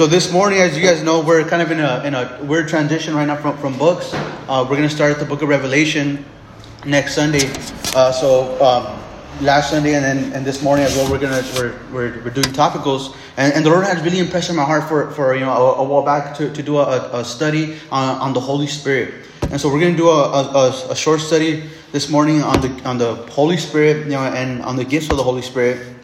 so this morning, as you guys know, we're kind of in a in a weird transition right now from, from books. Uh, we're gonna start at the book of Revelation next Sunday. Uh, so um, last Sunday and then and this morning as well, we're gonna we're we're, we're doing topicals, and, and the Lord has really impressed in my heart for for you know a, a while back to, to do a, a study on, on the Holy Spirit. And so we're gonna do a, a, a short study this morning on the on the Holy Spirit, you know, and on the gifts of the Holy Spirit.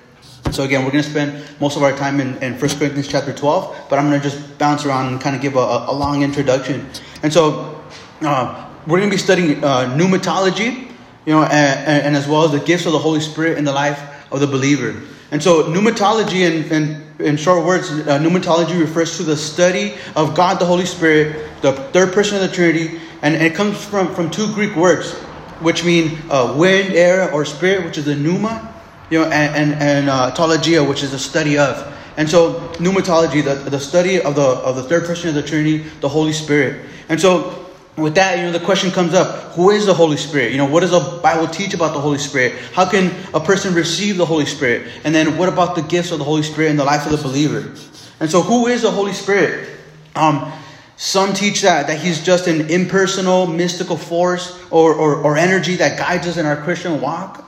So again, we're going to spend most of our time in, in 1 Corinthians chapter 12, but I'm going to just bounce around and kind of give a, a long introduction. And so uh, we're going to be studying uh, pneumatology, you know, and, and, as well as the gifts of the Holy Spirit in the life of the believer. And so pneumatology, in, in, in short words, uh, pneumatology refers to the study of God the Holy Spirit, the third person of the Trinity, and, and it comes from, from two Greek words, which mean uh, wind, air, or spirit, which is the pneuma, you know, and, and, and uh, teologia, which is the study of. And so pneumatology, the, the study of the, of the third person of the Trinity, the Holy Spirit. And so with that, you know, the question comes up, who is the Holy Spirit? You know, what does the Bible teach about the Holy Spirit? How can a person receive the Holy Spirit? And then what about the gifts of the Holy Spirit in the life of the believer? And so who is the Holy Spirit? Um, some teach that, that he's just an impersonal, mystical force or, or, or energy that guides us in our Christian walk.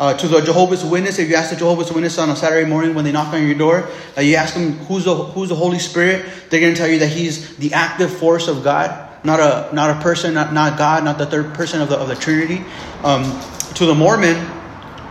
Uh, to the Jehovah's Witness, if you ask the Jehovah's Witness on a Saturday morning when they knock on your door, uh, you ask them who's the, who's the Holy Spirit, they're going to tell you that he's the active force of God, not a, not a person, not, not God, not the third person of the, of the Trinity. Um, to the Mormon,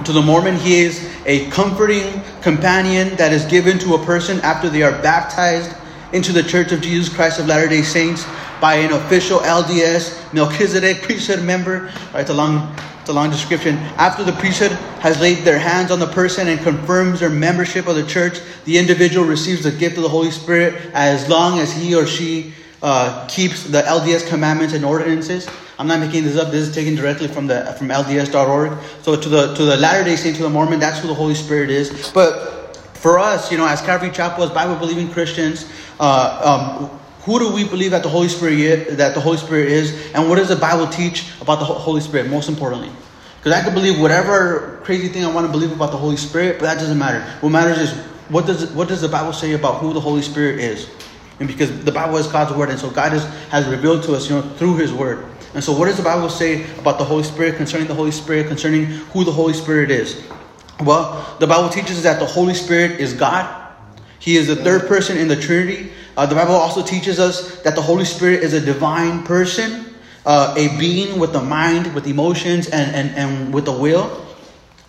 to the Mormon, he is a comforting companion that is given to a person after they are baptized into the Church of Jesus Christ of Latter day Saints by an official LDS Melchizedek priesthood member. Right, it's a long the long description. After the priesthood has laid their hands on the person and confirms their membership of the church, the individual receives the gift of the Holy Spirit as long as he or she uh, keeps the LDS commandments and ordinances. I'm not making this up. This is taken directly from the from LDS.org. So to the to the Latter Day Saint, to the Mormon, that's who the Holy Spirit is. But for us, you know, as Calvary Chapel, as Bible believing Christians, uh, um, who do we believe that the Holy Spirit is, that the Holy Spirit is, and what does the Bible teach about the Holy Spirit? Most importantly, because I could believe whatever crazy thing I want to believe about the Holy Spirit, but that doesn't matter. What matters is what does what does the Bible say about who the Holy Spirit is, and because the Bible is God's word, and so God has, has revealed to us, you know, through His word. And so, what does the Bible say about the Holy Spirit, concerning the Holy Spirit, concerning who the Holy Spirit is? Well, the Bible teaches that the Holy Spirit is God. He is the third person in the Trinity. Uh, the Bible also teaches us that the Holy Spirit is a divine person, uh, a being with a mind, with emotions, and, and, and with a will.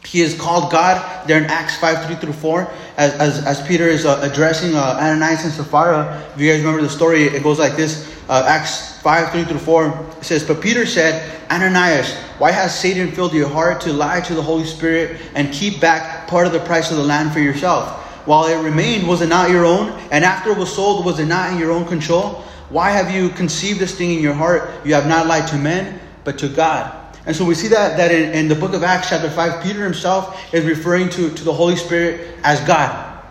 He is called God there in Acts 5 3 through 4, as, as, as Peter is uh, addressing uh, Ananias and Sapphira. If you guys remember the story, it goes like this uh, Acts 5 3 through 4. Says, But Peter said, Ananias, why has Satan filled your heart to lie to the Holy Spirit and keep back part of the price of the land for yourself? While it remained, was it not your own? And after it was sold, was it not in your own control? Why have you conceived this thing in your heart? You have not lied to men, but to God. And so we see that, that in, in the book of Acts, chapter 5, Peter himself is referring to, to the Holy Spirit as God.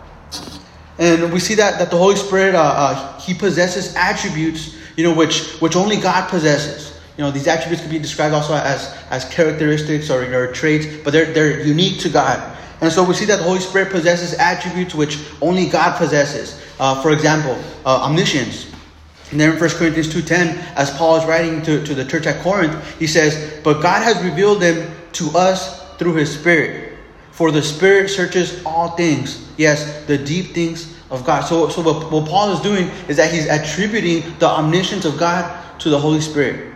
And we see that, that the Holy Spirit, uh, uh, he possesses attributes, you know, which, which only God possesses. You know, these attributes can be described also as, as characteristics or, or traits, but they're, they're unique to God. And so we see that the Holy Spirit possesses attributes which only God possesses. Uh, for example, uh, omniscience. And then in 1 Corinthians 2.10, as Paul is writing to, to the church at Corinth, he says, But God has revealed them to us through his Spirit. For the Spirit searches all things. Yes, the deep things of God. So, so what, what Paul is doing is that he's attributing the omniscience of God to the Holy Spirit.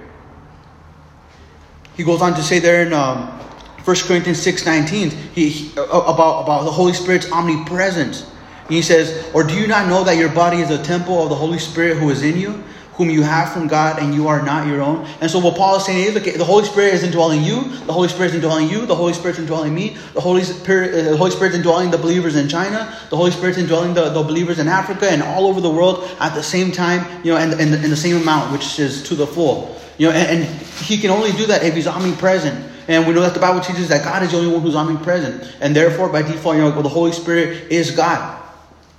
He goes on to say there in um, 1 Corinthians 6 19, he, he, about, about the Holy Spirit's omnipresence. He says, Or do you not know that your body is a temple of the Holy Spirit who is in you, whom you have from God, and you are not your own? And so, what Paul is saying is, look, the Holy Spirit is indwelling you, the Holy Spirit is indwelling you, the Holy Spirit is indwelling me, the Holy Spirit, uh, the Holy Spirit is indwelling the believers in China, the Holy Spirit is indwelling the, the believers in Africa, and all over the world at the same time, you know, and, and, and the same amount, which is to the full. You know, and, and he can only do that if he's omnipresent. And we know that the Bible teaches that God is the only one who's omnipresent. And therefore, by default, you know, the Holy Spirit is God.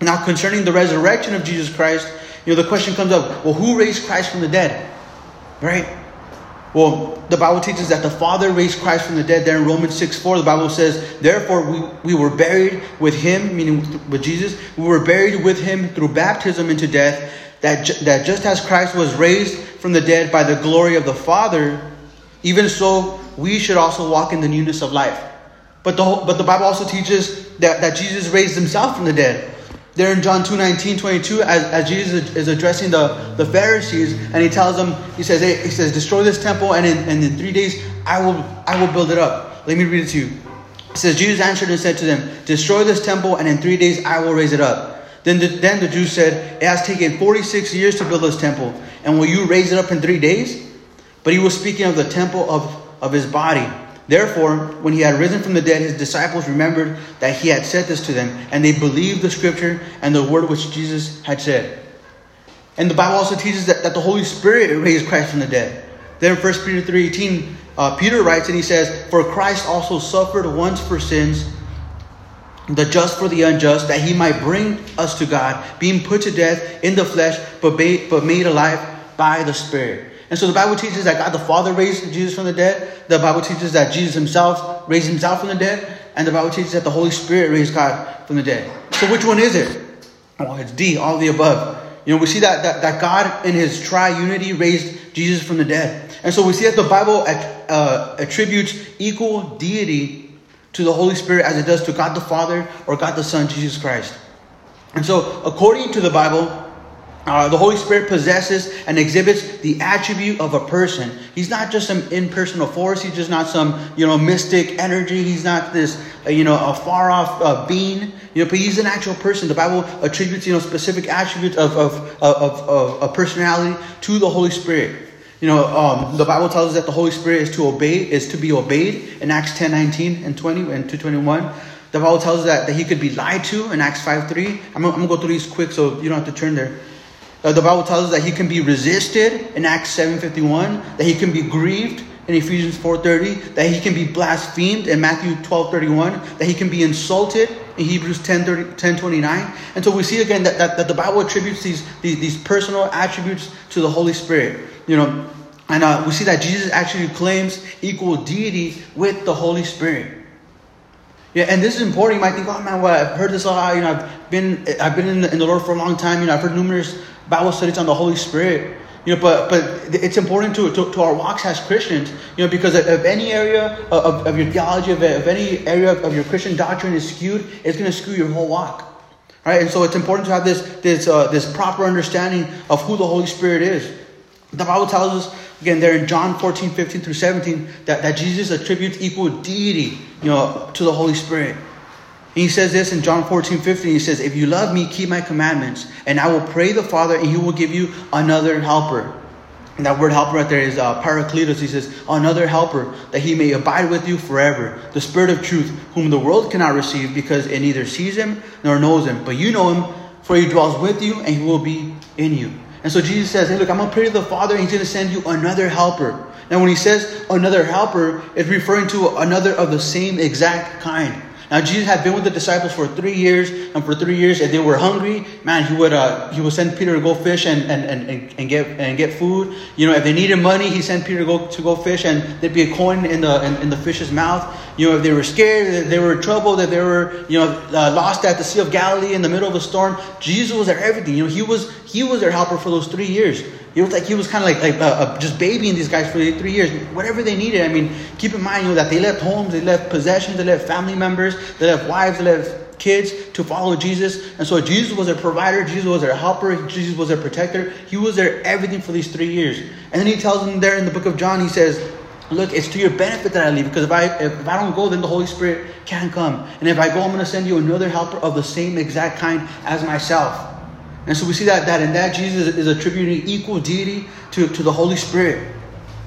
Now, concerning the resurrection of Jesus Christ, you know, the question comes up, well, who raised Christ from the dead? Right? Well, the Bible teaches that the Father raised Christ from the dead. There in Romans 6 4, the Bible says, Therefore, we, we were buried with him, meaning with Jesus, we were buried with him through baptism into death, that, that just as Christ was raised from the dead by the glory of the Father, even so we should also walk in the newness of life. But the, but the Bible also teaches that, that Jesus raised himself from the dead. There in John 2 19, 22, as, as Jesus is addressing the, the Pharisees, and he tells them, he says, hey, he says, destroy this temple, and in, and in three days I will I will build it up. Let me read it to you. It says, Jesus answered and said to them, Destroy this temple, and in three days I will raise it up. Then the, then the Jews said, It has taken 46 years to build this temple, and will you raise it up in three days? But he was speaking of the temple of, of his body. Therefore, when he had risen from the dead, his disciples remembered that he had said this to them, and they believed the scripture and the word which Jesus had said. And the Bible also teaches that, that the Holy Spirit raised Christ from the dead. Then in 1 Peter 3.18, uh, Peter writes and he says, For Christ also suffered once for sins, the just for the unjust, that he might bring us to God, being put to death in the flesh, but, ba- but made alive by the Spirit. And so the Bible teaches that God the Father raised Jesus from the dead. The Bible teaches that Jesus himself raised himself from the dead. And the Bible teaches that the Holy Spirit raised God from the dead. So which one is it? Well, it's D, all the above. You know, we see that, that, that God in his triunity raised Jesus from the dead. And so we see that the Bible uh, attributes equal deity to the Holy Spirit as it does to God the Father or God the Son, Jesus Christ. And so, according to the Bible, uh, the Holy Spirit possesses and exhibits the attribute of a person. He's not just some impersonal force. He's just not some, you know, mystic energy. He's not this, uh, you know, a far off uh, being. You know, but he's an actual person. The Bible attributes, you know, specific attributes of, of, of, of, personality to the Holy Spirit. You know, um, the Bible tells us that the Holy Spirit is to obey, is to be obeyed in Acts 10, 19 and 20 and 221. The Bible tells us that, that he could be lied to in Acts 5, 3. I'm, I'm going to go through these quick so you don't have to turn there. Uh, the Bible tells us that he can be resisted in Acts 7.51, that he can be grieved in Ephesians 4.30, that he can be blasphemed in Matthew 12.31, that he can be insulted in Hebrews 10, 29. And so we see again that, that, that the Bible attributes these, these, these, personal attributes to the Holy Spirit. You know, and uh, we see that Jesus actually claims equal deity with the Holy Spirit. Yeah, and this is important. You might think, oh man, well, I've heard this a lot. You know, I've been I've been in the, in the Lord for a long time. You know, I've heard numerous Bible studies on the Holy Spirit. You know, but but it's important to, to, to our walks as Christians, you know, because of any area of, of your theology, of, of any area of, of your Christian doctrine is skewed, it's going to skew your whole walk. Right? And so it's important to have this this uh, this proper understanding of who the Holy Spirit is. The Bible tells us again there in John 14, 15 through 17 that, that Jesus attributes equal deity, you know, to the Holy Spirit. He says this in John 14, 15. He says, If you love me, keep my commandments, and I will pray the Father, and he will give you another helper. And that word helper right there is uh, parakletos. He says, another helper, that he may abide with you forever. The Spirit of truth, whom the world cannot receive, because it neither sees him nor knows him. But you know him, for he dwells with you, and he will be in you. And so Jesus says, Hey, look, I'm going to pray to the Father, and he's going to send you another helper. Now, when he says another helper, it's referring to another of the same exact kind. Now Jesus had been with the disciples for three years, and for three years, if they were hungry, man, he would uh, he would send Peter to go fish and, and, and, and get and get food. You know, if they needed money, he sent Peter to go to go fish, and there'd be a coin in the in, in the fish's mouth. You know, if they were scared, they were in trouble, that they were you know uh, lost at the Sea of Galilee in the middle of a storm, Jesus was their everything. You know, he was he was their helper for those three years. It was like he was kind of like, like uh, uh, just babying these guys for three years. Whatever they needed. I mean, keep in mind, you know, that they left homes, they left possessions, they left family members, they left wives, they left kids to follow Jesus. And so Jesus was their provider, Jesus was their helper, Jesus was their protector. He was their everything for these three years. And then he tells them there in the book of John, he says, Look, it's to your benefit that I leave because if I if I don't go, then the Holy Spirit can't come. And if I go, I'm going to send you another helper of the same exact kind as myself. And so we see that, that in that Jesus is attributing equal deity to, to the Holy Spirit.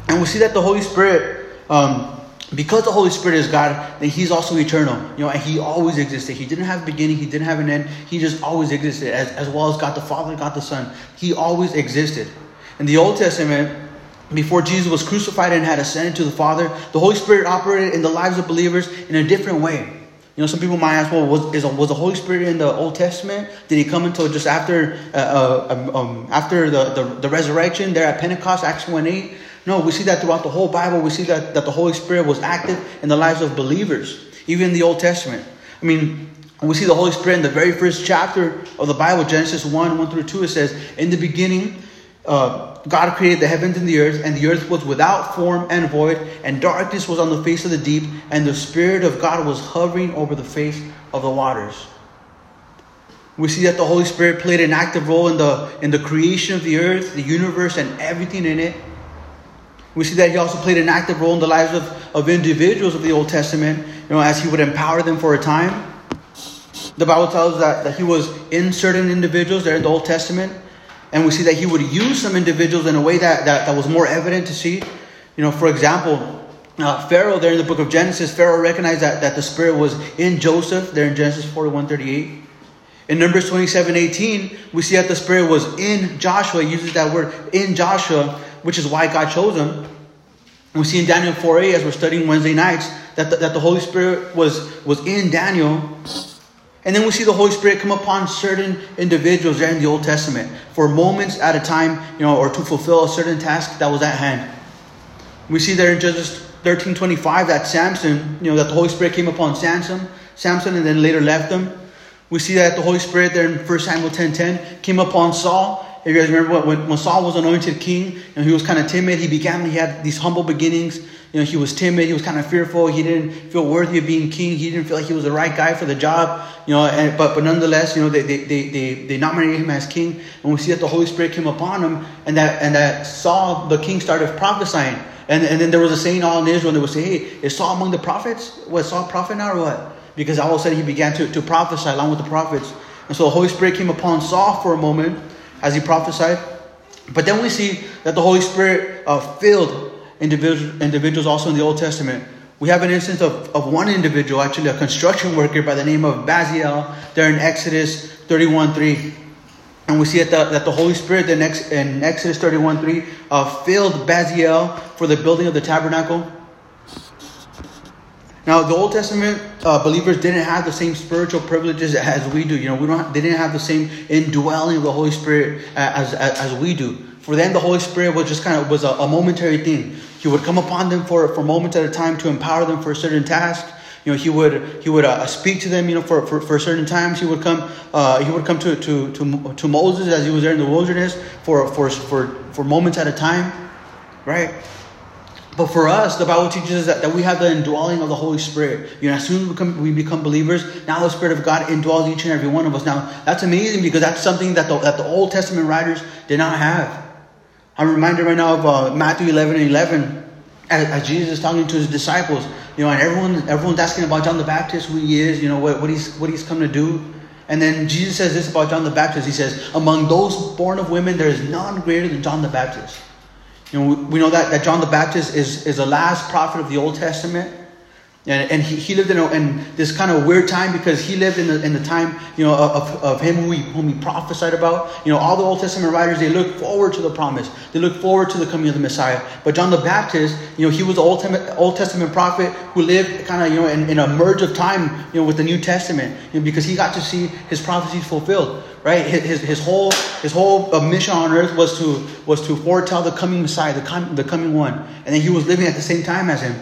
And we see that the Holy Spirit, um, because the Holy Spirit is God, then He's also eternal. You know, and He always existed. He didn't have a beginning, He didn't have an end. He just always existed, as, as well as God the Father, God the Son. He always existed. In the Old Testament, before Jesus was crucified and had ascended to the Father, the Holy Spirit operated in the lives of believers in a different way. You know, some people might ask, well, was, is, was the Holy Spirit in the Old Testament? Did he come until just after uh, uh, um, um, after the, the, the, resurrection there at Pentecost, Acts 1 8? No, we see that throughout the whole Bible. We see that, that the Holy Spirit was active in the lives of believers, even in the Old Testament. I mean, we see the Holy Spirit in the very first chapter of the Bible, Genesis 1 1 through 2. It says, In the beginning, uh, God created the heavens and the earth, and the earth was without form and void, and darkness was on the face of the deep, and the Spirit of God was hovering over the face of the waters. We see that the Holy Spirit played an active role in the, in the creation of the earth, the universe, and everything in it. We see that he also played an active role in the lives of, of individuals of the Old Testament, you know, as he would empower them for a time. The Bible tells us that, that he was in certain individuals there in the Old Testament. And we see that he would use some individuals in a way that, that, that was more evident to see. You know, for example, uh, Pharaoh there in the book of Genesis, Pharaoh recognized that, that the Spirit was in Joseph there in Genesis 41 38. In Numbers 27 18, we see that the Spirit was in Joshua. He uses that word in Joshua, which is why God chose him. we see in Daniel 4 8, as we're studying Wednesday nights, that the, that the Holy Spirit was, was in Daniel and then we see the Holy Spirit come upon certain individuals in the Old Testament for moments at a time, you know, or to fulfill a certain task that was at hand. We see there in Judges 13 25 that Samson, you know, that the Holy Spirit came upon Samson, Samson and then later left him. We see that the Holy Spirit there in 1 Samuel 10 10 came upon Saul. If you guys remember when, when Saul was anointed king and he was kind of timid, he began, he had these humble beginnings you know, he was timid. He was kind of fearful. He didn't feel worthy of being king. He didn't feel like he was the right guy for the job. You know, and, but but nonetheless, you know, they, they, they, they, they nominated him as king, and we see that the Holy Spirit came upon him, and that and that Saul, the king, started prophesying. And, and then there was a saying all in Israel, they would say, "Hey, is Saul among the prophets? Was Saul a prophet now or what?" Because all of a sudden he began to, to prophesy along with the prophets. And so the Holy Spirit came upon Saul for a moment as he prophesied. But then we see that the Holy Spirit uh, filled individuals, individuals also in the Old Testament. We have an instance of, of one individual, actually a construction worker by the name of Bezalel, there in Exodus 31 3. And we see that the, that the Holy Spirit in, Ex, in Exodus 31 3 uh, filled Bezalel for the building of the tabernacle. Now, the Old Testament uh, believers didn't have the same spiritual privileges as we do. You know, we don't. Have, they didn't have the same indwelling of the Holy Spirit as, as, as we do. For them, the Holy Spirit was just kind of was a, a momentary thing. He would come upon them for, for moments at a time to empower them for a certain task. You know, he would he would uh, speak to them. You know, for, for, for certain times, he would come. Uh, he would come to, to to to Moses as he was there in the wilderness for for for for moments at a time, right? But for us, the Bible teaches us that, that we have the indwelling of the Holy Spirit. You know, as soon as we become, we become believers, now the Spirit of God indwells each and every one of us. Now, that's amazing because that's something that the, that the Old Testament writers did not have. I'm reminded right now of uh, Matthew 11 and 11 as, as, Jesus is talking to his disciples. You know, and everyone everyone's asking about John the Baptist, who he is, you know, what, what he's what he's come to do. And then Jesus says this about John the Baptist. He says, Among those born of women, there is none greater than John the Baptist. You know, we, know that, that John the Baptist is, is the last prophet of the Old Testament. And, and he, he lived in, a, in this kind of weird time because he lived in the, in the time, you know, of, of him whom he, whom he prophesied about. You know, all the Old Testament writers, they look forward to the promise. They look forward to the coming of the Messiah. But John the Baptist, you know, he was the Old Testament, Old Testament prophet who lived kind of, you know, in, in a merge of time, you know, with the New Testament. You know, because he got to see his prophecies fulfilled right? His, his whole his whole uh, mission on earth was to was to foretell the coming Messiah, the, com- the coming one, and then he was living at the same time as him.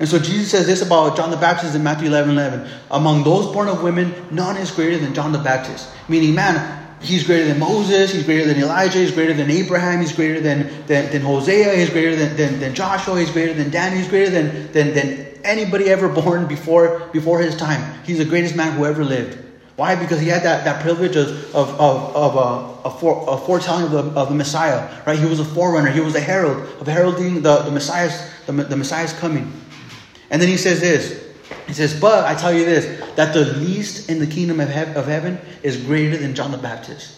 And so Jesus says this about John the Baptist in Matthew 11 11. Among those born of women, none is greater than John the Baptist. Meaning, man, he's greater than Moses, he's greater than Elijah, he's greater than Abraham, he's greater than, than, than Hosea, he's greater than, than, than Joshua, he's greater than Daniel, he's greater than, than, than anybody ever born before, before his time. He's the greatest man who ever lived. Why? Because he had that, that privilege of, of, of, of uh, a, a, a foretelling of the, of the Messiah, right? He was a forerunner, he was a herald of heralding the, the, Messiah's, the, the Messiah's coming. And then he says this. He says, But I tell you this, that the least in the kingdom of, he- of heaven is greater than John the Baptist.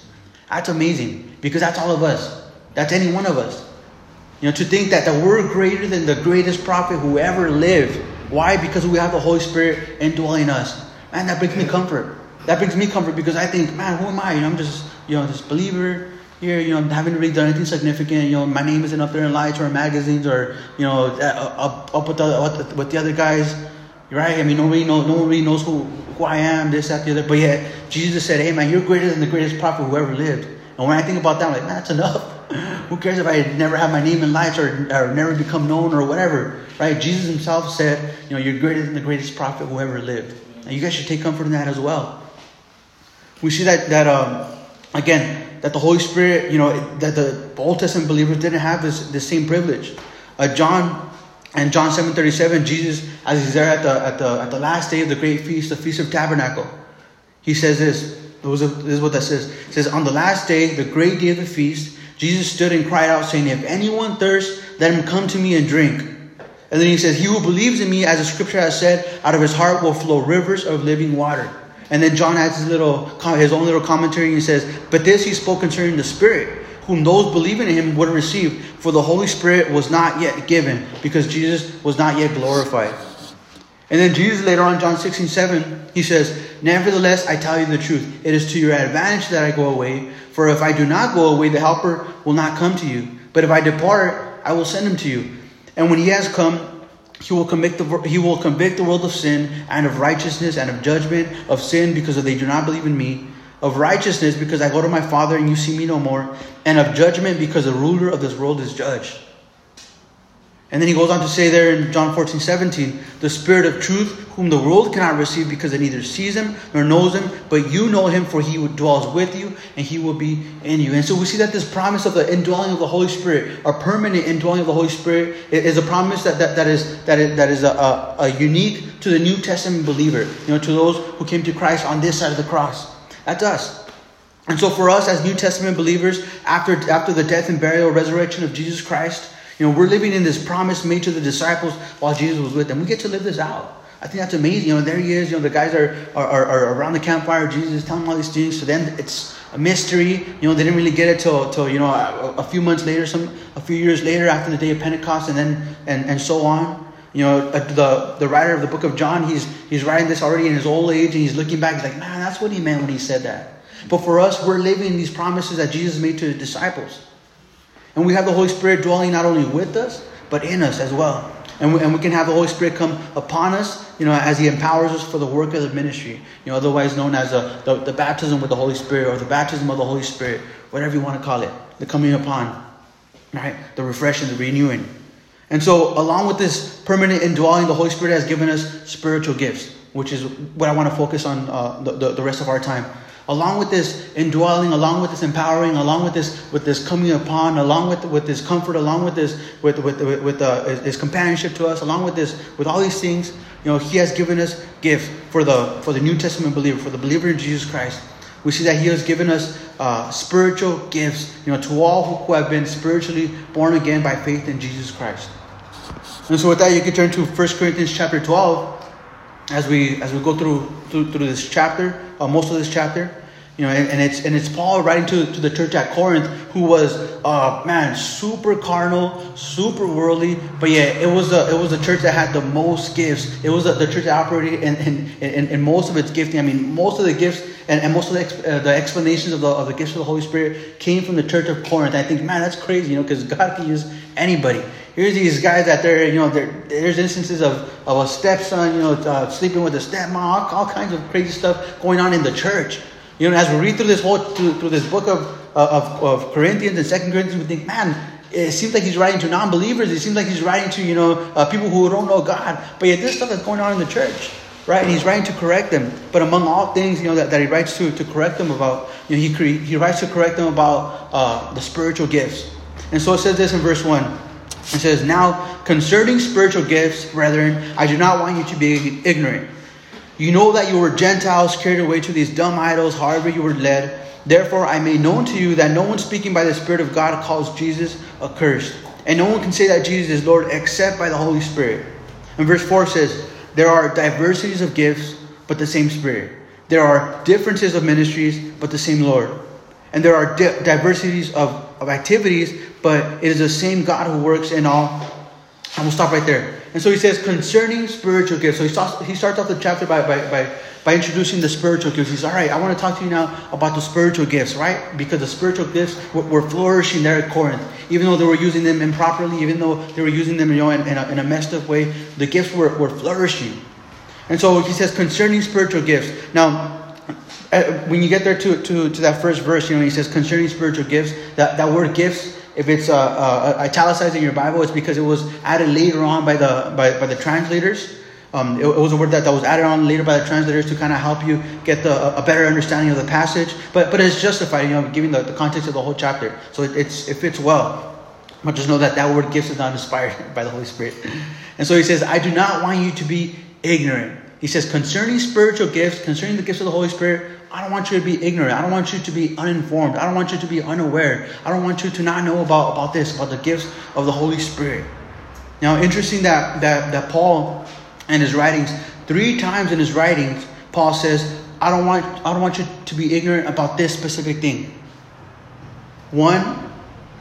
That's amazing because that's all of us. That's any one of us. You know, to think that, that we're greater than the greatest prophet who ever lived. Why? Because we have the Holy Spirit indwelling us. Man, that brings me comfort. That brings me comfort because I think, man, who am I? You know, I'm just, you know, this believer here, you know, haven't really done anything significant. You know, my name isn't up there in lights or magazines or, you know, uh, up, up with, the, with the other guys, right? I mean, nobody, know, nobody knows who, who I am, this, that, the other. But yet, Jesus said, hey, man, you're greater than the greatest prophet who ever lived. And when I think about that, I'm like, man, that's enough. Who cares if I never have my name in lights or, or never become known or whatever, right? Jesus himself said, you know, you're greater than the greatest prophet who ever lived. And you guys should take comfort in that as well. We see that, that um, again, that the Holy Spirit, you know, that the Old Testament believers didn't have this, this same privilege. Uh, John and John 7:37, Jesus, as he's there at the, at, the, at the last day of the great feast, the Feast of Tabernacle, he says this. This is what that says. It says, On the last day, the great day of the feast, Jesus stood and cried out, saying, If anyone thirsts, let him come to me and drink. And then he says, He who believes in me, as the scripture has said, out of his heart will flow rivers of living water. And then John adds his little his own little commentary and he says, But this he spoke concerning the Spirit, whom those believing in him would receive, for the Holy Spirit was not yet given, because Jesus was not yet glorified. And then Jesus later on, John 16, 7, he says, Nevertheless, I tell you the truth. It is to your advantage that I go away. For if I do not go away, the Helper will not come to you. But if I depart, I will send him to you. And when he has come, he will convict the he will convict the world of sin and of righteousness and of judgment of sin because they do not believe in me, of righteousness because I go to my Father and you see me no more, and of judgment because the ruler of this world is judged. And then he goes on to say there in John 14, 17, the Spirit of truth, whom the world cannot receive because it neither sees him nor knows him, but you know him, for he dwells with you and he will be in you. And so we see that this promise of the indwelling of the Holy Spirit, a permanent indwelling of the Holy Spirit, is a promise that, that, that is, that is, that is a, a, a unique to the New Testament believer, you know, to those who came to Christ on this side of the cross. That's us. And so for us as New Testament believers, after, after the death and burial, resurrection of Jesus Christ, you know, we're living in this promise made to the disciples while Jesus was with them. We get to live this out. I think that's amazing. You know, there he is. You know, the guys are, are, are around the campfire. Jesus is telling all these things. To them, it's a mystery. You know, they didn't really get it till, till you know, a, a, few months later, some a few years later after the day of Pentecost, and then and, and so on. You know, uh, the the writer of the book of John, he's he's writing this already in his old age, and he's looking back. He's like, man, that's what he meant when he said that. But for us, we're living these promises that Jesus made to the disciples. And we have the Holy Spirit dwelling not only with us, but in us as well. And we, and we can have the Holy Spirit come upon us, you know, as He empowers us for the work of the ministry, you know, otherwise known as a, the, the baptism with the Holy Spirit or the baptism of the Holy Spirit, whatever you want to call it, the coming upon, right? The refreshing, the renewing. And so, along with this permanent indwelling, the Holy Spirit has given us spiritual gifts, which is what I want to focus on uh, the, the, the rest of our time along with this indwelling, along with this empowering, along with this with this coming upon, along with with this comfort, along with this with with with, with uh, his companionship to us, along with this with all these things, you know, he has given us gifts for the for the New Testament believer, for the believer in Jesus Christ. We see that he has given us uh, spiritual gifts, you know, to all who, who have been spiritually born again by faith in Jesus Christ. And so, with that, you can turn to 1 Corinthians chapter 12 as we as we go through through, through this chapter, uh, most of this chapter. You know, and, and, it's and it's Paul writing to, to the church at Corinth, who was uh man super carnal, super worldly, but yeah, it was the it was the church that had the most gifts. It was the, the church that operated in, in, in, in, most of its gifting. I mean, most of the gifts and, and most of the, uh, the explanations of the of the gifts of the Holy Spirit came from the church of Corinth. I think, man, that's crazy, you know, because God can use anybody here's these guys that they're, you know, there's instances of, of a stepson, you know, uh, sleeping with a stepmom, all, all, kinds of crazy stuff going on in the church. You know, as we read through this whole, through, through this book of, of, of Corinthians and Second Corinthians, we think, man, it seems like he's writing to non-believers. It seems like he's writing to, you know, uh, people who don't know God. But yet this stuff that's going on in the church, right? And he's writing to correct them. But among all things, you know, that, that he writes to, to correct them about, you know, he, he writes to correct them about uh, the spiritual gifts. And so it says this in verse 1. It says, Now concerning spiritual gifts, brethren, I do not want you to be ignorant. You know that you were Gentiles carried away to these dumb idols, however you were led. Therefore, I made known to you that no one speaking by the Spirit of God calls Jesus accursed. And no one can say that Jesus is Lord except by the Holy Spirit. And verse 4 says, There are diversities of gifts, but the same Spirit. There are differences of ministries, but the same Lord. And there are di- diversities of, of activities, but it is the same God who works in all. And we'll stop right there. And so he says, concerning spiritual gifts. So he starts, he starts off the chapter by, by, by, by introducing the spiritual gifts. He's all right, I want to talk to you now about the spiritual gifts, right? Because the spiritual gifts were, were flourishing there at Corinth. Even though they were using them improperly, even though they were using them you know, in, in, a, in a messed up way, the gifts were, were flourishing. And so he says, concerning spiritual gifts. Now, uh, when you get there to, to, to that first verse, you know, he says concerning spiritual gifts, that, that word gifts, if it's uh, uh, italicized in your Bible, it's because it was added later on by the, by, by the translators. Um, it, it, was a word that, that was added on later by the translators to kind of help you get the, a better understanding of the passage. But, but it's justified, you know, giving the, the context of the whole chapter. So it, it's, it fits well. But just know that that word gifts is not inspired by the Holy Spirit. And so he says, I do not want you to be ignorant. He says, concerning spiritual gifts, concerning the gifts of the Holy Spirit, I don't want you to be ignorant. I don't want you to be uninformed. I don't want you to be unaware. I don't want you to not know about, about this, about the gifts of the Holy Spirit. Now, interesting that, that, that Paul and his writings, three times in his writings, Paul says, I don't want I don't want you to be ignorant about this specific thing. One,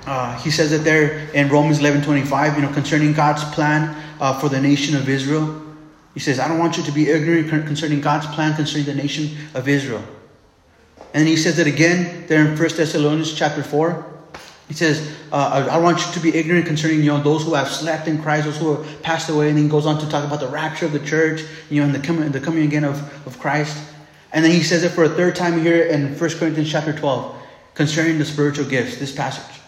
uh, he says it there in Romans 11 25, you know, concerning God's plan uh, for the nation of Israel. He says, I don't want you to be ignorant concerning God's plan concerning the nation of Israel. And he says it again there in 1 Thessalonians chapter 4. He says, uh, I want you to be ignorant concerning you know, those who have slept in Christ, those who have passed away. And then he goes on to talk about the rapture of the church, you know, and the coming, the coming again of, of Christ. And then he says it for a third time here in 1 Corinthians chapter 12 concerning the spiritual gifts, this passage.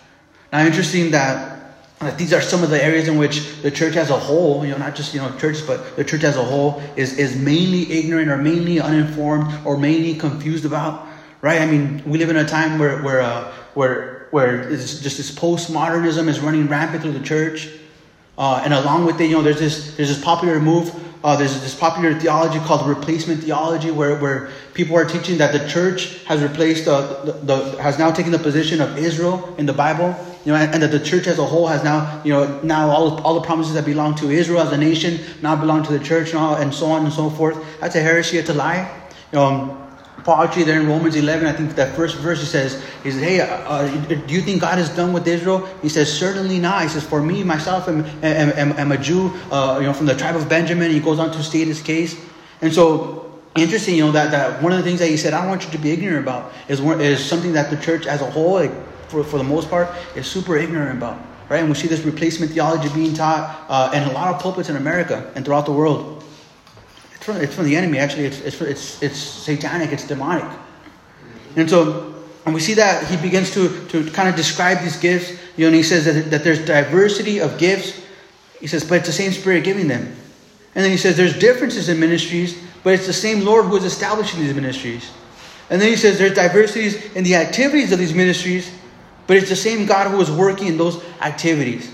Now, interesting that, that these are some of the areas in which the church as a whole, you know, not just, you know, church, but the church as a whole is, is mainly ignorant or mainly uninformed or mainly confused about, right? I mean, we live in a time where, where, uh, where, where just this postmodernism is running rampant through the church. Uh, and along with it, you know, there's this, there's this popular move uh, there's this popular theology called replacement theology, where, where people are teaching that the church has replaced uh, the, the, has now taken the position of Israel in the Bible, you know, and, and, that the church as a whole has now, you know, now all, all the promises that belong to Israel as a nation now belong to the church and, all, and so on and so forth. That's a heresy, it's a lie. You actually there in Romans 11, I think that first verse he says, he says, hey, uh, uh, do you think God is done with Israel? He says, certainly not. He says, for me, myself, am, am, am, am a Jew, uh, you know, from the tribe of Benjamin. He goes on to state his case. And so, interesting, you know, that, that one of the things that he said, I don't want you to be ignorant about is, is something that the church as a whole, like, for, for the most part, is super ignorant about. Right? And we see this replacement theology being taught uh, in a lot of pulpits in America and throughout the world. It's from, the enemy, actually. It's, it's, it's, it's satanic, it's demonic. And so, and we see that he begins to, to kind of describe these gifts. You know, and he says that, that there's diversity of gifts. He says, but it's the same Spirit giving them. And then he says there's differences in ministries, but it's the same Lord who is establishing these ministries. And then he says there's diversities in the activities of these ministries, but it's the same God who is working in those activities.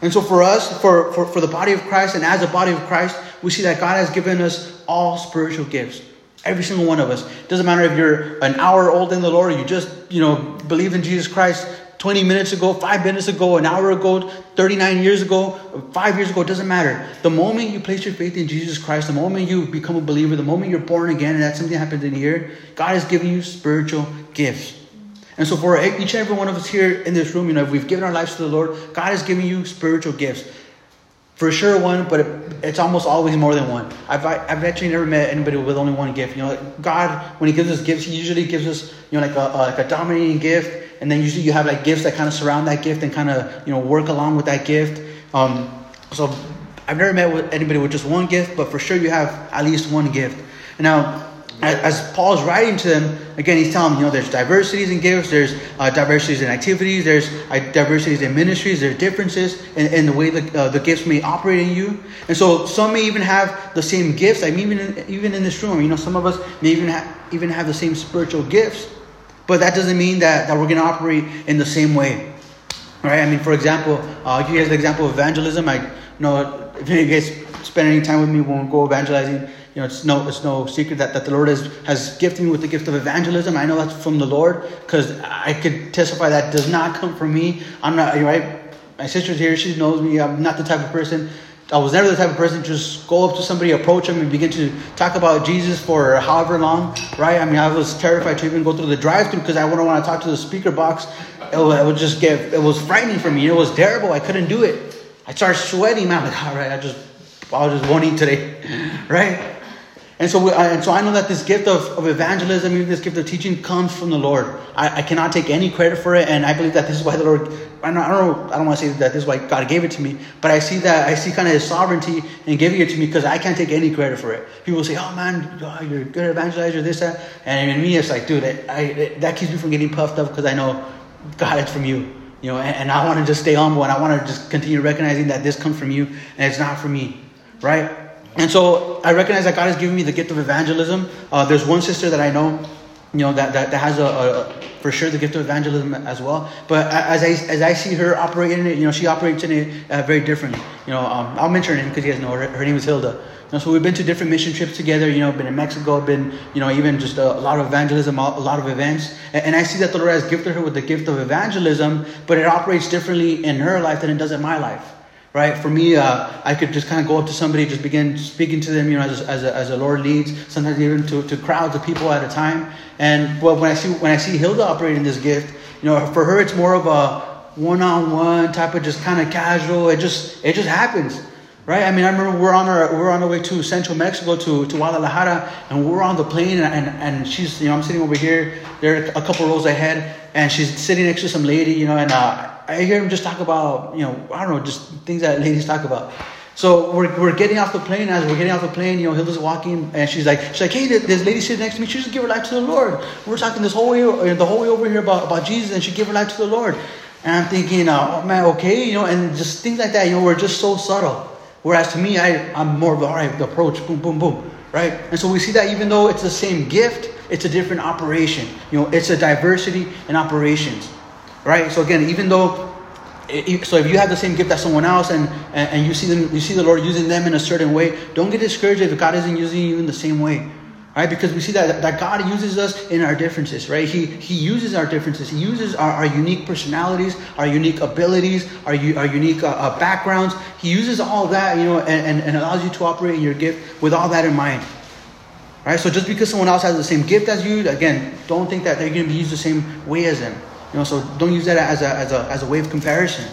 And so for us, for, for, for the body of Christ, and as a body of Christ, we see that God has given us all spiritual gifts. Every single one of us. Doesn't matter if you're an hour old in the Lord, or you just, you know, believe in Jesus Christ 20 minutes ago, five minutes ago, an hour ago, 39 years ago, five years ago, it doesn't matter. The moment you place your faith in Jesus Christ, the moment you become a believer, the moment you're born again, and that's something that happens in here, God has given you spiritual gifts. And so, for each and every one of us here in this room, you know, if we've given our lives to the Lord, God has given you spiritual gifts. For sure, one, but it, it's almost always more than one. I've, I've actually never met anybody with only one gift. You know, God, when He gives us gifts, He usually gives us, you know, like a, like a dominating gift, and then usually you have like gifts that kind of surround that gift and kind of, you know, work along with that gift. Um, so I've never met with anybody with just one gift, but for sure you have at least one gift. Now, as Paul is writing to them, again, he's telling them, you know, there's diversities in gifts, there's uh, diversities in activities, there's uh, diversities in ministries, there's differences in, in the way the, uh, the gifts may operate in you. And so some may even have the same gifts. Like even in, even in this room, you know, some of us may even have, even have the same spiritual gifts, but that doesn't mean that, that we're going to operate in the same way. Right? I mean, for example, uh, I'll give you guys the example of evangelism. I you know if any of you guys spend any time with me we go evangelizing, you know, it's no, it's no secret that, that the Lord has, has gifted me with the gift of evangelism. I know that's from the Lord because I could testify that does not come from me. I'm not, right? My sister's here. She knows me. I'm not the type of person. I was never the type of person to just go up to somebody, approach them, and begin to talk about Jesus for however long, right? I mean, I was terrified to even go through the drive-through because I wouldn't want to talk to the speaker box. It would, just get, it was frightening for me. It was terrible. I couldn't do it. I started sweating. I'm like, all right, I just, I just won't eat today, right? And so, we, and so I know that this gift of, of evangelism, even this gift of teaching, comes from the Lord. I, I cannot take any credit for it, and I believe that this is why the Lord. I don't, don't, I don't want to say that this is why God gave it to me, but I see that I see kind of His sovereignty in giving it to me because I can't take any credit for it. People say, "Oh man, oh, you're a good evangelizer, this that," and in me, it's like, dude, I, that keeps me from getting puffed up because I know God, it's from you. You know, and, and I want to just stay humble and I want to just continue recognizing that this comes from you and it's not from me, right? And so I recognize that God has given me the gift of evangelism. Uh, there's one sister that I know, you know, that, that, that has a, a, for sure the gift of evangelism as well. But as I as I see her operating in it, you know, she operates in it uh, very differently. You know, um, I'll mention her name because you guys know her. Her name is Hilda. You know, so we've been to different mission trips together. You know, been in Mexico, been you know even just a, lot of evangelism, a lot of events, and, and, I see that the Lord has gifted her with the gift of evangelism, but it operates differently in her life than it does in my life right? For me, uh, I could just kind of go up to somebody, just begin speaking to them, you know, as, as, a, as a Lord leads, sometimes even to, to crowds of people at a time. And well, when I see when I see Hilda operating this gift, you know, for her it's more of a one-on-one type of just kind of casual. It just it just happens. Right? I mean, I remember we're on our we're on our way to Central Mexico to, to Guadalajara, and we're on the plane, and, and, and she's you know I'm sitting over here. There a couple rows ahead, and she's sitting next to some lady, you know, and uh, I hear him just talk about, you know, I don't know, just things that ladies talk about. So we're, we're getting off the plane. As we're getting off the plane, you know, Hilda's walking, and she's like, she's like, hey, this lady sitting next to me. She just give her life to the Lord. We're talking this whole way, uh, the whole way over here about, about Jesus, and she gave her life to the Lord. And I'm thinking, uh, oh man, okay, you know, and just things like that. You know, we're just so subtle. Whereas to me, I, I'm more of all right, the approach, boom, boom, boom, right? And so we see that even though it's the same gift, it's a different operation. You know, it's a diversity in operations, right? So again, even though so if you have the same gift as someone else and, and, you see them you see the lord using them in a certain way don't get discouraged if god isn't using you in the same way right? Because we see that, that god uses us in our differences right? He, he uses our differences. He uses our, our unique personalities our unique abilities our, our unique uh, uh, backgrounds. He uses all that you know and, and, and allows you to operate in your gift with all that in mind right? So just because someone else has the same gift as you again don't think that they're going to be used the same way as them you know, so don't use that as a, as a, as a way of comparison.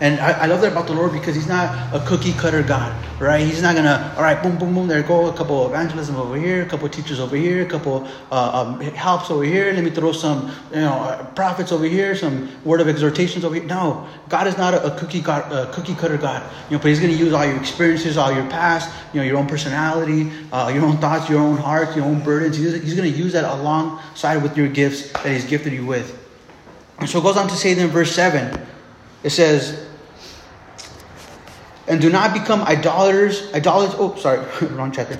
And I, I, love that about the Lord because He's not a cookie cutter God, right? He's not gonna, all right, boom, boom, boom, there go a couple of evangelism over here, a couple of teachers over here, a couple uh, um, helps over here. Let me throw some, you know, uh, prophets over here, some word of exhortations over here. No, God is not a, a cookie God, a cookie cutter God. You know, but He's gonna use all your experiences, all your past, you know, your own personality, uh, your own thoughts, your own heart, your own burdens. He's, he's gonna use that alongside with your gifts that He's gifted you with. And so it goes on to say in verse 7, it says, and do not become idolaters, idolaters, oh, sorry, wrong chapter.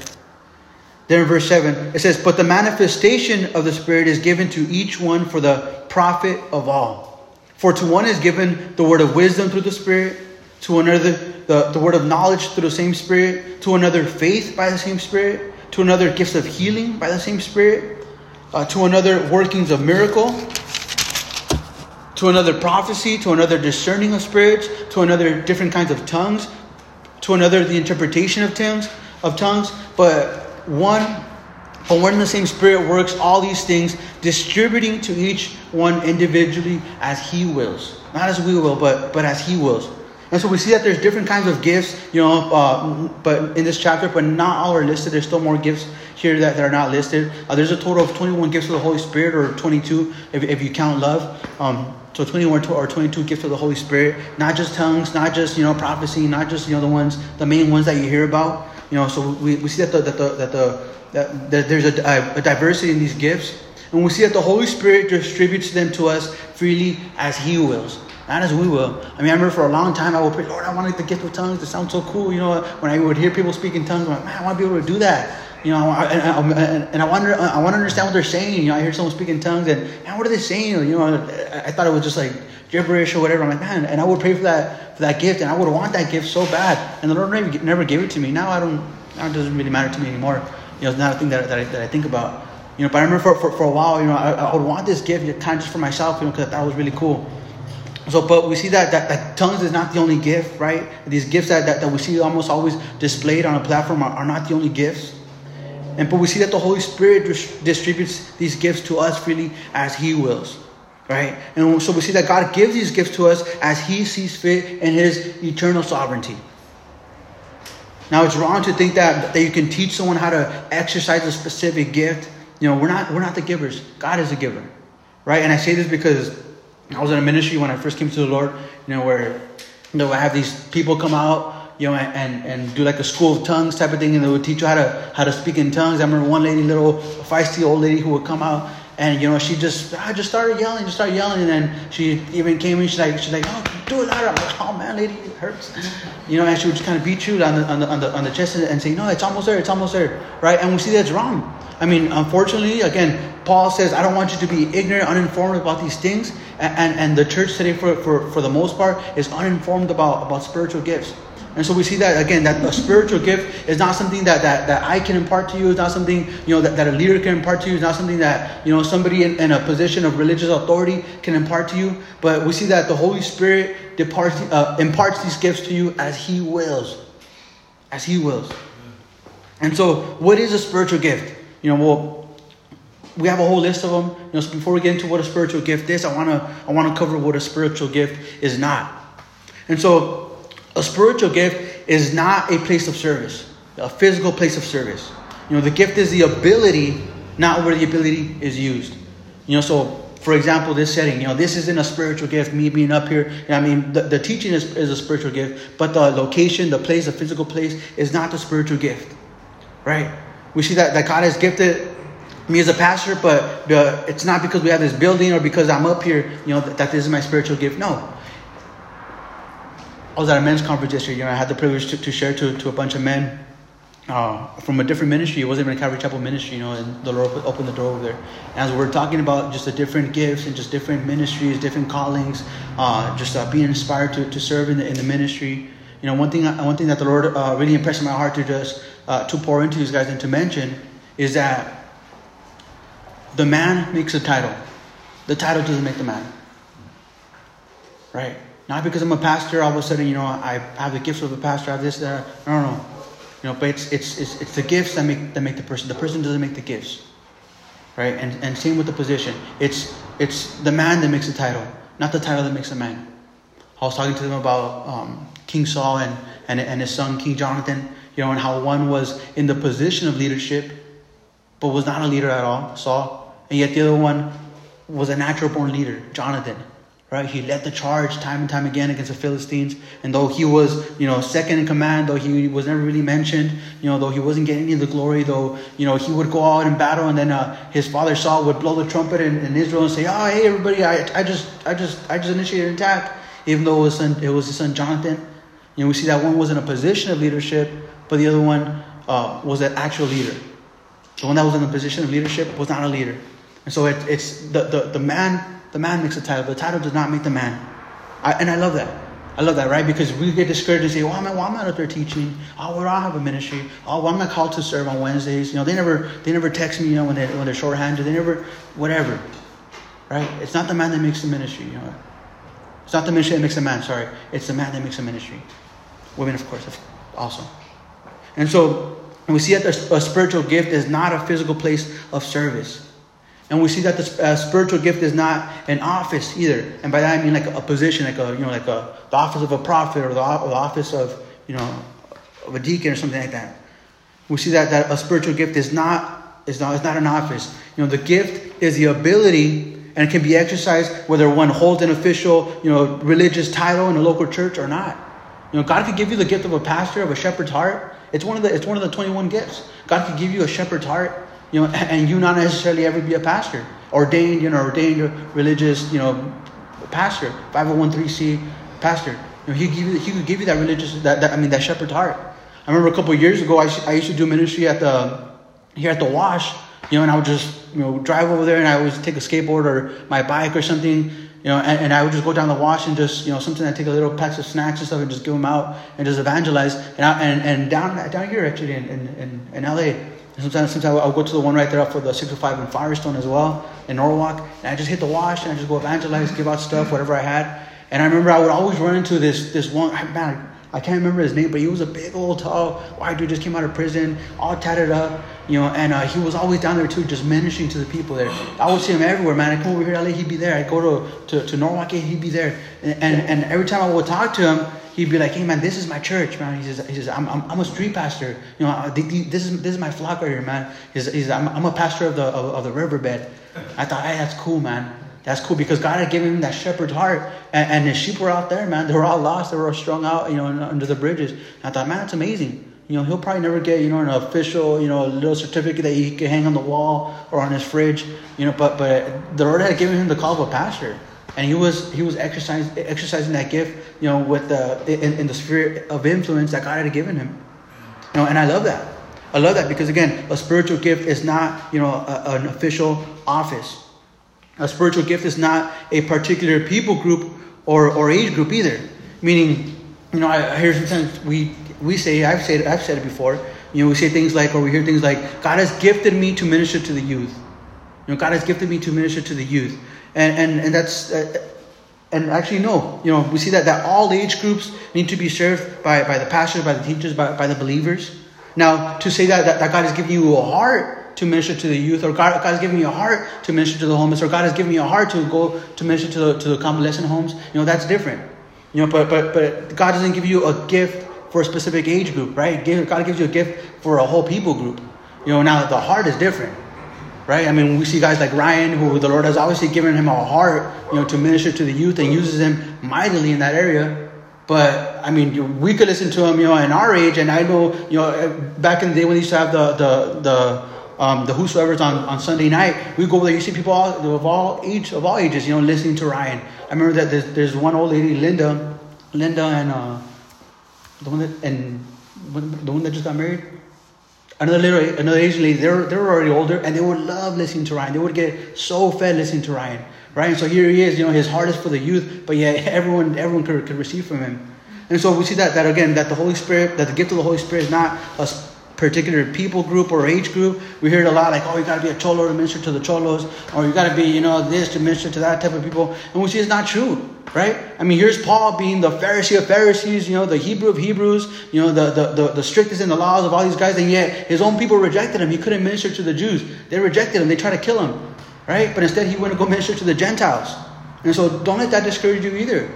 Then in verse 7, it says, But the manifestation of the Spirit is given to each one for the profit of all. For to one is given the word of wisdom through the Spirit, to another the, the word of knowledge through the same Spirit, to another faith by the same Spirit, to another gifts of healing by the same Spirit, uh, to another workings of miracle to another prophecy, to another discerning of spirits, to another different kinds of tongues, to another the interpretation of tongues, of tongues. But one, but one and the same Spirit works all these things, distributing to each one individually as He wills, not as we will, but but as He wills. And so we see that there's different kinds of gifts, you know, uh, but in this chapter, but not all are listed. There's still more gifts here that, that are not listed. Uh, there's a total of 21 gifts of the Holy Spirit, or 22 if, if you count love. Um, so 21 or 22 gifts of the Holy Spirit, not just tongues, not just you know prophecy, not just you know the ones, the main ones that you hear about. You know, so we, we see that the that the that the that, that there's a, a diversity in these gifts, and we see that the Holy Spirit distributes them to us freely as He wills not as we will. I mean, I remember for a long time I would pray, Lord, I wanted the gift of tongues. It sounds so cool. You know, when I would hear people speak in tongues, I'm like, man, I want to be able to do that. You know, and, I wonder, I want to understand what they're saying. You know, I hear someone speaking tongues, and man, what are they saying? You know, I thought it was just like gibberish or whatever. I'm like, man, and I would pray for that for that gift, and I would want that gift so bad, and the Lord never, never gave it to me. Now I don't. Now it doesn't really matter to me anymore. You know, it's not a thing that, that, I, that I think about. You know, but I remember for, for, for a while, you know, I, I would want this gift kind of just for myself, you know, because I thought it was really cool. So, but we see that, that, that, tongues is not the only gift, right? These gifts that, that, that we see almost always displayed on a platform are, are not the only gifts. And but we see that the Holy Spirit distributes these gifts to us freely as He wills, right? And so we see that God gives these gifts to us as He sees fit in His eternal sovereignty. Now it's wrong to think that, that you can teach someone how to exercise a specific gift. You know, we're not we're not the givers. God is the giver. Right? And I say this because I was in a ministry when I first came to the Lord, you know, where you know I have these people come out, you know, and, and do like a school of tongues type of thing, and they would teach you how to how to speak in tongues. I remember one lady, little feisty old lady who would come out and you know, she just I just started yelling, just started yelling, and then she even came in. She's like, she's like, oh, do it louder. I'm like, oh man, lady, it hurts. You know, and she would just kind of beat you on the on the on the, on the chest and, and say, no, it's almost there, it's almost there, right? And we see that's wrong. I mean, unfortunately, again, Paul says, I don't want you to be ignorant, uninformed about these things. And, and, and the church today, for, for, for the most part, is uninformed about, about spiritual gifts. And so we see that again, that a spiritual gift is not something that, that, that I can impart to you, it's not something, you know, that, that a leader can impart to you, it's not something that, you know, somebody in, in a position of religious authority can impart to you. But we see that the Holy Spirit departs, uh, imparts these gifts to you as He wills. As He wills. And so, what is a spiritual gift? You know, well, we have a whole list of them. You know, so before we get into what a spiritual gift is, I wanna I wanna cover what a spiritual gift is not. And so a spiritual gift is not a place of service, a physical place of service. You know, the gift is the ability, not where the ability is used. You know, so for example, this setting, you know, this isn't a spiritual gift, me being up here. You know, I mean, the, the teaching is, is a spiritual gift, but the location, the place, the physical place is not the spiritual gift, right? We see that, that God has gifted me as a pastor, but it's not because we have this building or because I'm up here, you know, that, that this is my spiritual gift. No, I was at a men's conference yesterday. You know, I had the privilege to, to share to, to a bunch of men uh, from a different ministry. It wasn't even a Calvary Chapel ministry, you know, and the Lord opened the door over there. And as we're talking about just the different gifts and just different ministries, different callings, uh, just uh, being inspired to, to serve in the, in the ministry. You know, one thing one thing that the Lord uh, really impressed in my heart to just uh, to pour into these guys and to mention is that the man makes a title. The title doesn't make the man. Right? Not because I'm a pastor, all of a sudden, you know, I have the gifts of a pastor, I have this, that. No, no, no. You know, but it's, it's, it's, it's the gifts that make, that make the person. The person doesn't make the gifts. Right? And, and same with the position. It's, it's the man that makes the title, not the title that makes the man. I was talking to them about um, King Saul and, and, and his son, King Jonathan, you know, and how one was in the position of leadership, but was not a leader at all, Saul. And yet the other one was a natural born leader, Jonathan right? He led the charge time and time again against the Philistines. And though he was, you know, second in command, though he was never really mentioned, you know, though he wasn't getting any of the glory, though, you know, he would go out in battle and then uh, his father Saul would blow the trumpet in, in, Israel and say, oh, hey, everybody, I, I just, I just, I just initiated an attack. Even though it was, son, it was his son Jonathan. You know, we see that one was in a position of leadership, but the other one uh, was an actual leader. The one that was in a position of leadership was not a leader. And so it, it's the, the, the man the man makes the title. But the title does not make the man. I, and I love that. I love that, right? Because we get discouraged and say, well, I'm, I'm not up there teaching. Oh, well, I have a ministry. Oh, I'm not called to serve on Wednesdays. You know, they never, they never text me, you know, when, they, when they're shorthanded. They never, whatever, right? It's not the man that makes the ministry, you know. It's not the ministry that makes the man, sorry. It's the man that makes the ministry. Women, of course, also. And so we see that a spiritual gift is not a physical place of service. And we see that the uh, spiritual gift is not an office either. And by that I mean like a, position, like a you know like a the office of a prophet or the, or the office of you know of a deacon or something like that. We see that that a spiritual gift is not is not is not an office. You know the gift is the ability and it can be exercised whether one holds an official you know religious title in a local church or not. You know God could give you the gift of a pastor of a shepherd's heart. It's one of the it's one of the twenty one gifts. God could give you a shepherd's heart you know, and you not necessarily ever be a pastor, ordained, you know, ordained uh, religious, you know, pastor, 501c pastor. You know, he give you, he could give you that religious, that, that I mean, that shepherd's heart. I remember a couple years ago, I, I used to do ministry at the here at the wash, you know, and I would just you know drive over there, and I would take a skateboard or my bike or something, you know, and, and I would just go down the wash and just you know sometimes I take a little packs of snacks and stuff and just give them out and just evangelize. And I, and, and down down here actually in in, in, in LA, Sometimes, sometimes I'll go to the one right there for the 605 in Firestone as well, in Norwalk, and I just hit the wash and I just go evangelize, give out stuff, whatever I had. And I remember I would always run into this this one man. I can't remember his name, but he was a big old tall white dude. Just came out of prison, all tatted up, you know. And uh, he was always down there too, just ministering to the people there. I would see him everywhere, man. I come over here, LA, he'd be there. I go to, to, to Norwalk, he'd be there. And, and, and every time I would talk to him, he'd be like, "Hey man, this is my church, man." He says, "He says I'm, I'm, I'm a street pastor. You know, this is this is my flock right here, man." He says, he says I'm, I'm a pastor of the of, of the riverbed. I thought, hey, that's cool, man. That's cool because God had given him that shepherd's heart, and, and sheep were out there, man. They were all lost. They were all strung out, you know, under the bridges. And I thought, man, that's amazing. You know, he'll probably never get, you know, an official, you know, little certificate that he can hang on the wall or on his fridge, you know. But but the Lord had given him the call of a pastor, and he was he was exercising exercising that gift, you know, with the in, in the sphere of influence that God had given him. You know, and I love that. I love that because again, a spiritual gift is not, you know, a, an official office. A spiritual gift is not a particular people group or, or age group either. Meaning, you know, I, I hear sometimes we we say I've said I've said it before. You know, we say things like, or we hear things like, God has gifted me to minister to the youth. You know, God has gifted me to minister to the youth, and and and that's. Uh, and actually, no. You know, we see that, that all age groups need to be served by, by the pastors, by the teachers, by, by the believers. Now, to say that, that, that God has given you a heart to minister to the youth, or God, God has given me a heart to minister to the homeless, or God has given me a heart to go to minister to the, to the convalescent homes. You know, that's different. You know, but, but, but God doesn't give you a gift for a specific age group, right? God gives you a gift for a whole people group. You know, now the heart is different, right? I mean, we see guys like Ryan, who the Lord has obviously given him a heart, you know, to minister to the youth and uses him mightily in that area. But I mean, we could listen to him, you know, in our age, and I know, you know, back in the day when they used to have the the the um, the whosoever's on, on Sunday night, we go there. You see people all, of all age of all ages, you know, listening to Ryan. I remember that there's, there's one old lady, Linda, Linda, and uh, the one that and the one that just got married. Another another Asian lady. They were they were already older, and they would love listening to Ryan. They would get so fed listening to Ryan. Right, so here he is. You know, his heart is for the youth, but yet everyone everyone could, could receive from him. And so we see that that again that the Holy Spirit, that the gift of the Holy Spirit is not a particular people group or age group. We hear it a lot like, oh, you got to be a cholo to minister to the cholos, or you got to be, you know, this to minister to that type of people. And we see it's not true, right? I mean, here's Paul being the Pharisee of Pharisees, you know, the Hebrew of Hebrews, you know, the, the, the, the strictest in the laws of all these guys, and yet his own people rejected him. He couldn't minister to the Jews. They rejected him. They tried to kill him, right? But instead, he went to go minister to the Gentiles. And so don't let that discourage you either.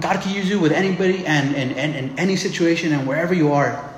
God can use you with anybody and in and, and, and any situation and wherever you are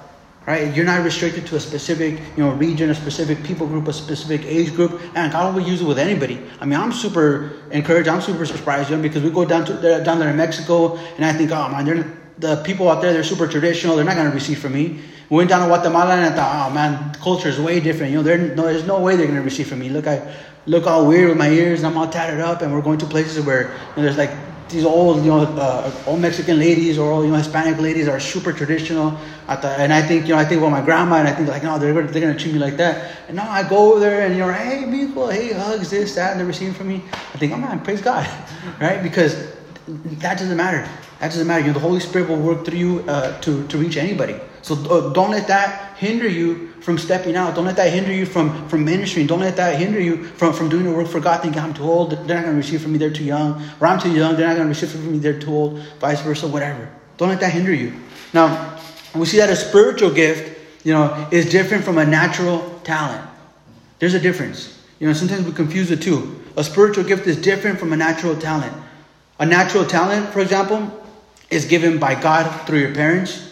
right? You're not restricted to a specific, you know, region, a specific people group, a specific age group, and God will use it with anybody. I mean, I'm super encouraged. I'm super surprised, you know, because we go down to down there in Mexico, and I think, oh man, they're, the people out there they're super traditional. They're not going to receive from me. We went down to Guatemala, and I thought, oh man, culture is way different. You know, no, there's no way they're going to receive from me. Look, I look all weird with my ears, and I'm all tatted up, and we're going to places where you know, there's like these old, you know, uh, old Mexican ladies or old, you know, Hispanic ladies are super traditional. and I think, you know, I think, well, my grandma, and I think, like, no, they're, they're going to treat me like that. And now I go over there and, you know, hey, people, hey, hugs, this, that, and they're receiving from me. I think, oh, man, praise God, right? Because that doesn't matter. That doesn't matter. You know, the Holy Spirit will work through you uh, to, to reach anybody. So uh, don't let that hinder you from stepping out. Don't let that hinder you from, from ministering. Don't let that hinder you from, from doing the work for God. Thinking I'm too old, they're not going to receive from me, they're too young. Or I'm too young, they're not going to receive from me, they're too old. Vice versa, whatever. Don't let that hinder you. Now, we see that a spiritual gift, you know, is different from a natural talent. There's a difference. You know, sometimes we confuse the two. A spiritual gift is different from a natural talent. A natural talent, for example, is given by God through your parents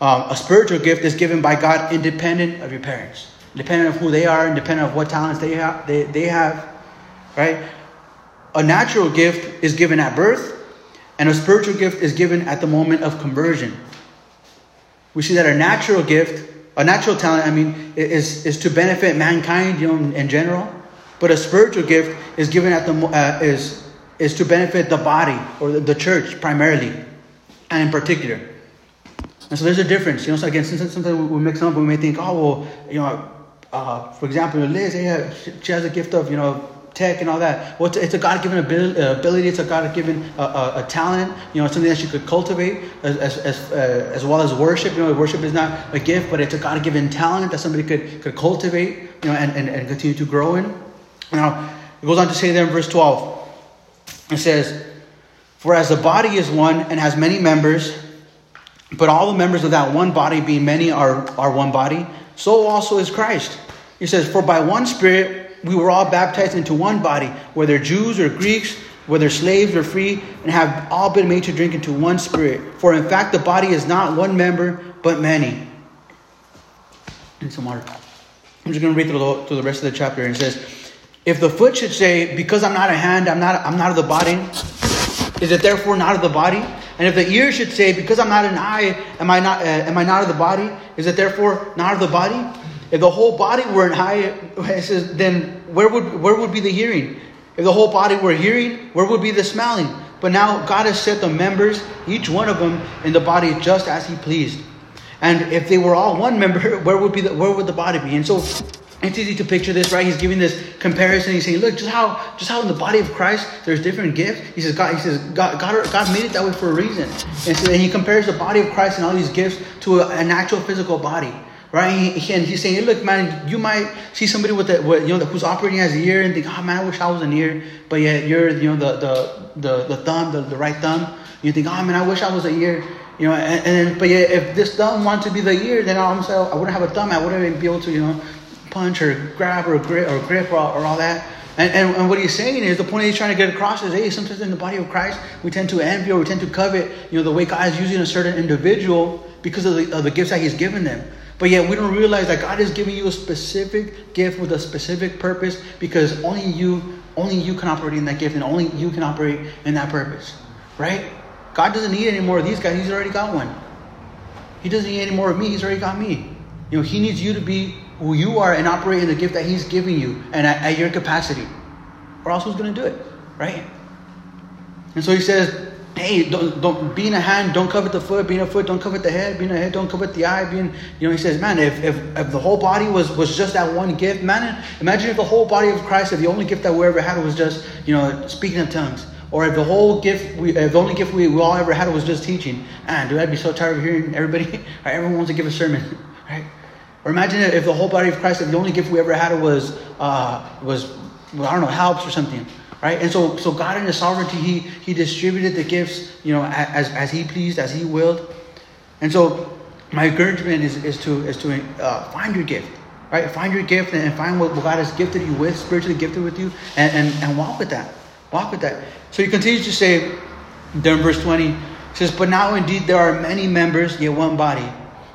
um, a spiritual gift is given by God independent of your parents, independent of who they are, independent of what talents they have. They, they have, right? A natural gift is given at birth, and a spiritual gift is given at the moment of conversion. We see that a natural gift, a natural talent, I mean, is, is to benefit mankind, you know, in, in general. But a spiritual gift is given at the uh, is is to benefit the body or the, the church primarily, and in particular. And so there's a difference. You know, so again, sometimes, we mix them up we may think, oh, well, you know, uh, for example, Liz, yeah, she has a gift of, you know, tech and all that. Well, it's a God given uh, ability, it's a God given uh, uh, a talent, you know, something that she could cultivate as, as, as, uh, as well as worship. You know, worship is not a gift, but it's a God given talent that somebody could, could cultivate, you know, and, and, and continue to grow in. Now, it goes on to say there in verse 12, it says, For as the body is one and has many members, but all the members of that one body, being many, are, are one body. So also is Christ. He says, For by one Spirit we were all baptized into one body, whether Jews or Greeks, whether slaves or free, and have all been made to drink into one spirit. For in fact, the body is not one member, but many. Need some water. I'm just going to read through the, through the rest of the chapter. And it says, If the foot should say, Because I'm not a hand, I'm not, I'm not of the body, is it therefore not of the body? And if the ear should say, Because I'm not an eye, am I not, uh, am I not of the body? Is it therefore not of the body? If the whole body were an eye, it says, then where would, where would be the hearing? If the whole body were hearing, where would be the smelling? But now God has set the members, each one of them, in the body just as He pleased. And if they were all one member, where would be the, where would the body be? And so it's easy to picture this, right? He's giving this comparison. He's saying, look, just how just how in the body of Christ there's different gifts. He says, God, he says, God, God, God made it that way for a reason. And so and he compares the body of Christ and all these gifts to a, an actual physical body. Right, he, and he's saying, hey, "Look, man, you might see somebody with a, with, you know, who's operating as a ear and think, oh man, I wish I was an ear, but yet you're, you know, the the the, the thumb, the, the right thumb. You think, oh man, I wish I was a ear, you know, and, and but yet if this thumb wanted to be the ear, then I'm say I wouldn't have a thumb. I wouldn't even be able to, you know, punch or grab or grip or grip or, or all that. And, and, and, what he's saying is the point he's trying to get across is, hey, sometimes in the body of Christ, we tend to envy or we tend to covet, you know, the way God is using a certain individual because of the, of the gifts that he's given them. But yet we don't realize that God is giving you a specific gift with a specific purpose because only you, only you can operate in that gift and only you can operate in that purpose. Right? God doesn't need any more of these guys, he's already got one. He doesn't need any more of me, he's already got me. You know, he needs you to be who you are and operate in the gift that he's giving you and at, at your capacity. Or else who's gonna do it? Right? And so he says, hey, don't, don't being a hand, don't covet the foot. Being a foot, don't covet the head. Being a head, don't covet the eye. Being, you know, he says, man, if, if, if the whole body was, was just that one gift, man, imagine if the whole body of Christ, if the only gift that we ever had was just, you know, speaking of tongues. Or if the whole gift, we, if the only gift we, we all ever had was just teaching. Man, dude, I'd be so tired of hearing everybody, everyone wants to give a sermon, right? Or imagine if the whole body of Christ, if the only gift we ever had was, uh, was, I don't know, helps or something right? And so, so God in His sovereignty, He He distributed the gifts, you know, as as He pleased, as He willed. And so, my encouragement is is to is to uh, find your gift, right? Find your gift and find what, God has gifted you with, spiritually gifted with you, and and, and walk with that. Walk with that. So he continues to say, there in verse twenty, says, "But now indeed there are many members, yet one body,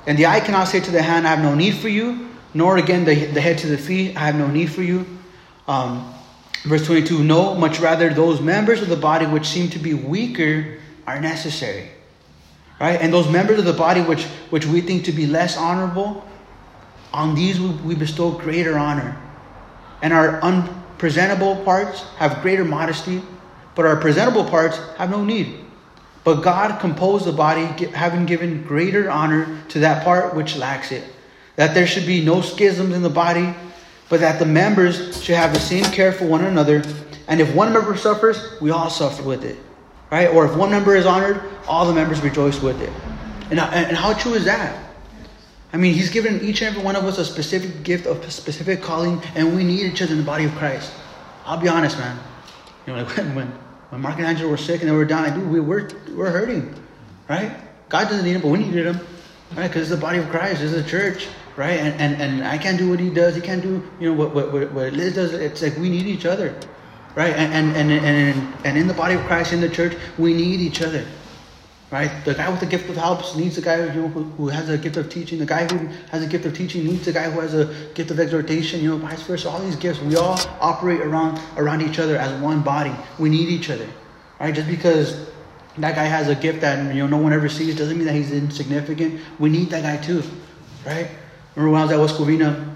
and the eye cannot say to the hand, I have no need for you." Nor again the, the head to the feet, I have no need for you. Um, Verse 22 No, much rather, those members of the body which seem to be weaker are necessary. Right? And those members of the body which, which we think to be less honorable, on these we, we bestow greater honor. And our unpresentable parts have greater modesty, but our presentable parts have no need. But God composed the body, having given greater honor to that part which lacks it, that there should be no schisms in the body but that the members should have the same care for one another. And if one member suffers, we all suffer with it. Right? Or if one member is honored, all the members rejoice with it. And, uh, and how true is that? I mean, he's given each and every one of us a specific gift, of a specific calling, and we need each other in the body of Christ. I'll be honest, man. You know, like when, when, when Mark and Angela were sick and they were like, dude, we were, we're hurting, right? God doesn't need them, but we needed them, right? Because it's the body of Christ, it's the church right? And, and and I can't do what he does. He can't do you know what what what Liz does. It's like we need each other, right? And and and and, and in the body of Christ, in the church, we need each other, right? The guy with the gift of helps needs the guy who, who has a gift of teaching. The guy who has a gift of teaching needs the guy who has a gift of exhortation. You know, vice versa. All these gifts, we all operate around around each other as one body. We need each other, right? Just because that guy has a gift that you know no one ever sees doesn't mean that he's insignificant. We need that guy too, right? Remember when I was at West Covina,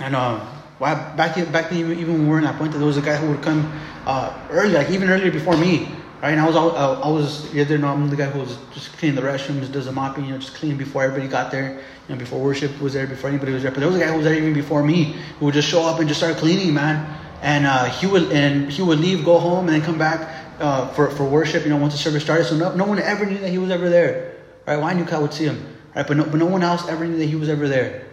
and uh, back in, back then, even when we were in that point, there was a guy who would come uh, early, like even earlier before me, right? And I was I, was the other I'm the guy who was just cleaning the restrooms, does the mopping, you know, just cleaning before everybody got there, you know, before worship was there, before anybody was there. But there was a guy who was there even before me who would just show up and just start cleaning, man. And uh, he would and he would leave, go home, and then come back uh, for for worship. You know, once the service started, so no, no one ever knew that he was ever there, right? Well, I knew I would see him, right? But no, but no one else ever knew that he was ever there.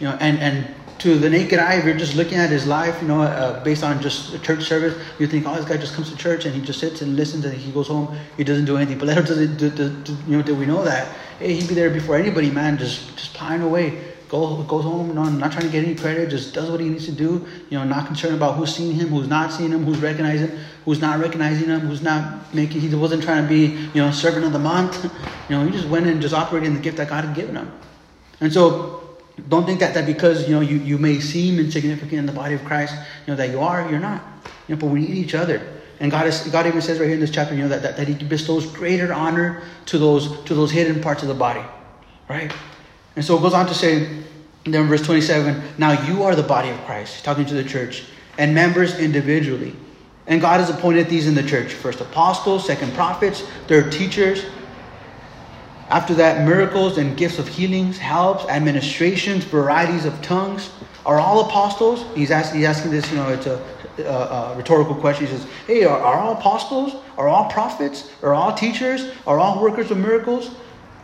You know, and, and to the naked eye, if you're just looking at his life, you know, uh, based on just church service, you think, oh, this guy just comes to church and he just sits and listens and he goes home, he doesn't do anything. But little does do, do, do, you know, do we know that? Hey, he'd be there before anybody, man, just just plowing away, Go, goes home, you know, not trying to get any credit, just does what he needs to do. You know, not concerned about who's seeing him, who's not seeing him, who's recognizing, who's not recognizing him, who's not making. He wasn't trying to be, you know, servant of the month. You know, he just went and just operated in the gift that God had given him. And so, don't think that that because you know you, you may seem insignificant in the body of Christ, you know that you are, you're not. You know, but we need each other. And God, is, God even says right here in this chapter, you know, that, that, that He bestows greater honor to those to those hidden parts of the body, right? And so it goes on to say, then verse 27, now you are the body of Christ, talking to the church, and members individually. And God has appointed these in the church first apostles, second prophets, third teachers. After that, miracles and gifts of healings, helps, administrations, varieties of tongues. Are all apostles? He's asking, he's asking this, you know, it's a, a, a rhetorical question. He says, Hey, are, are all apostles? Are all prophets? Are all teachers? Are all workers of miracles?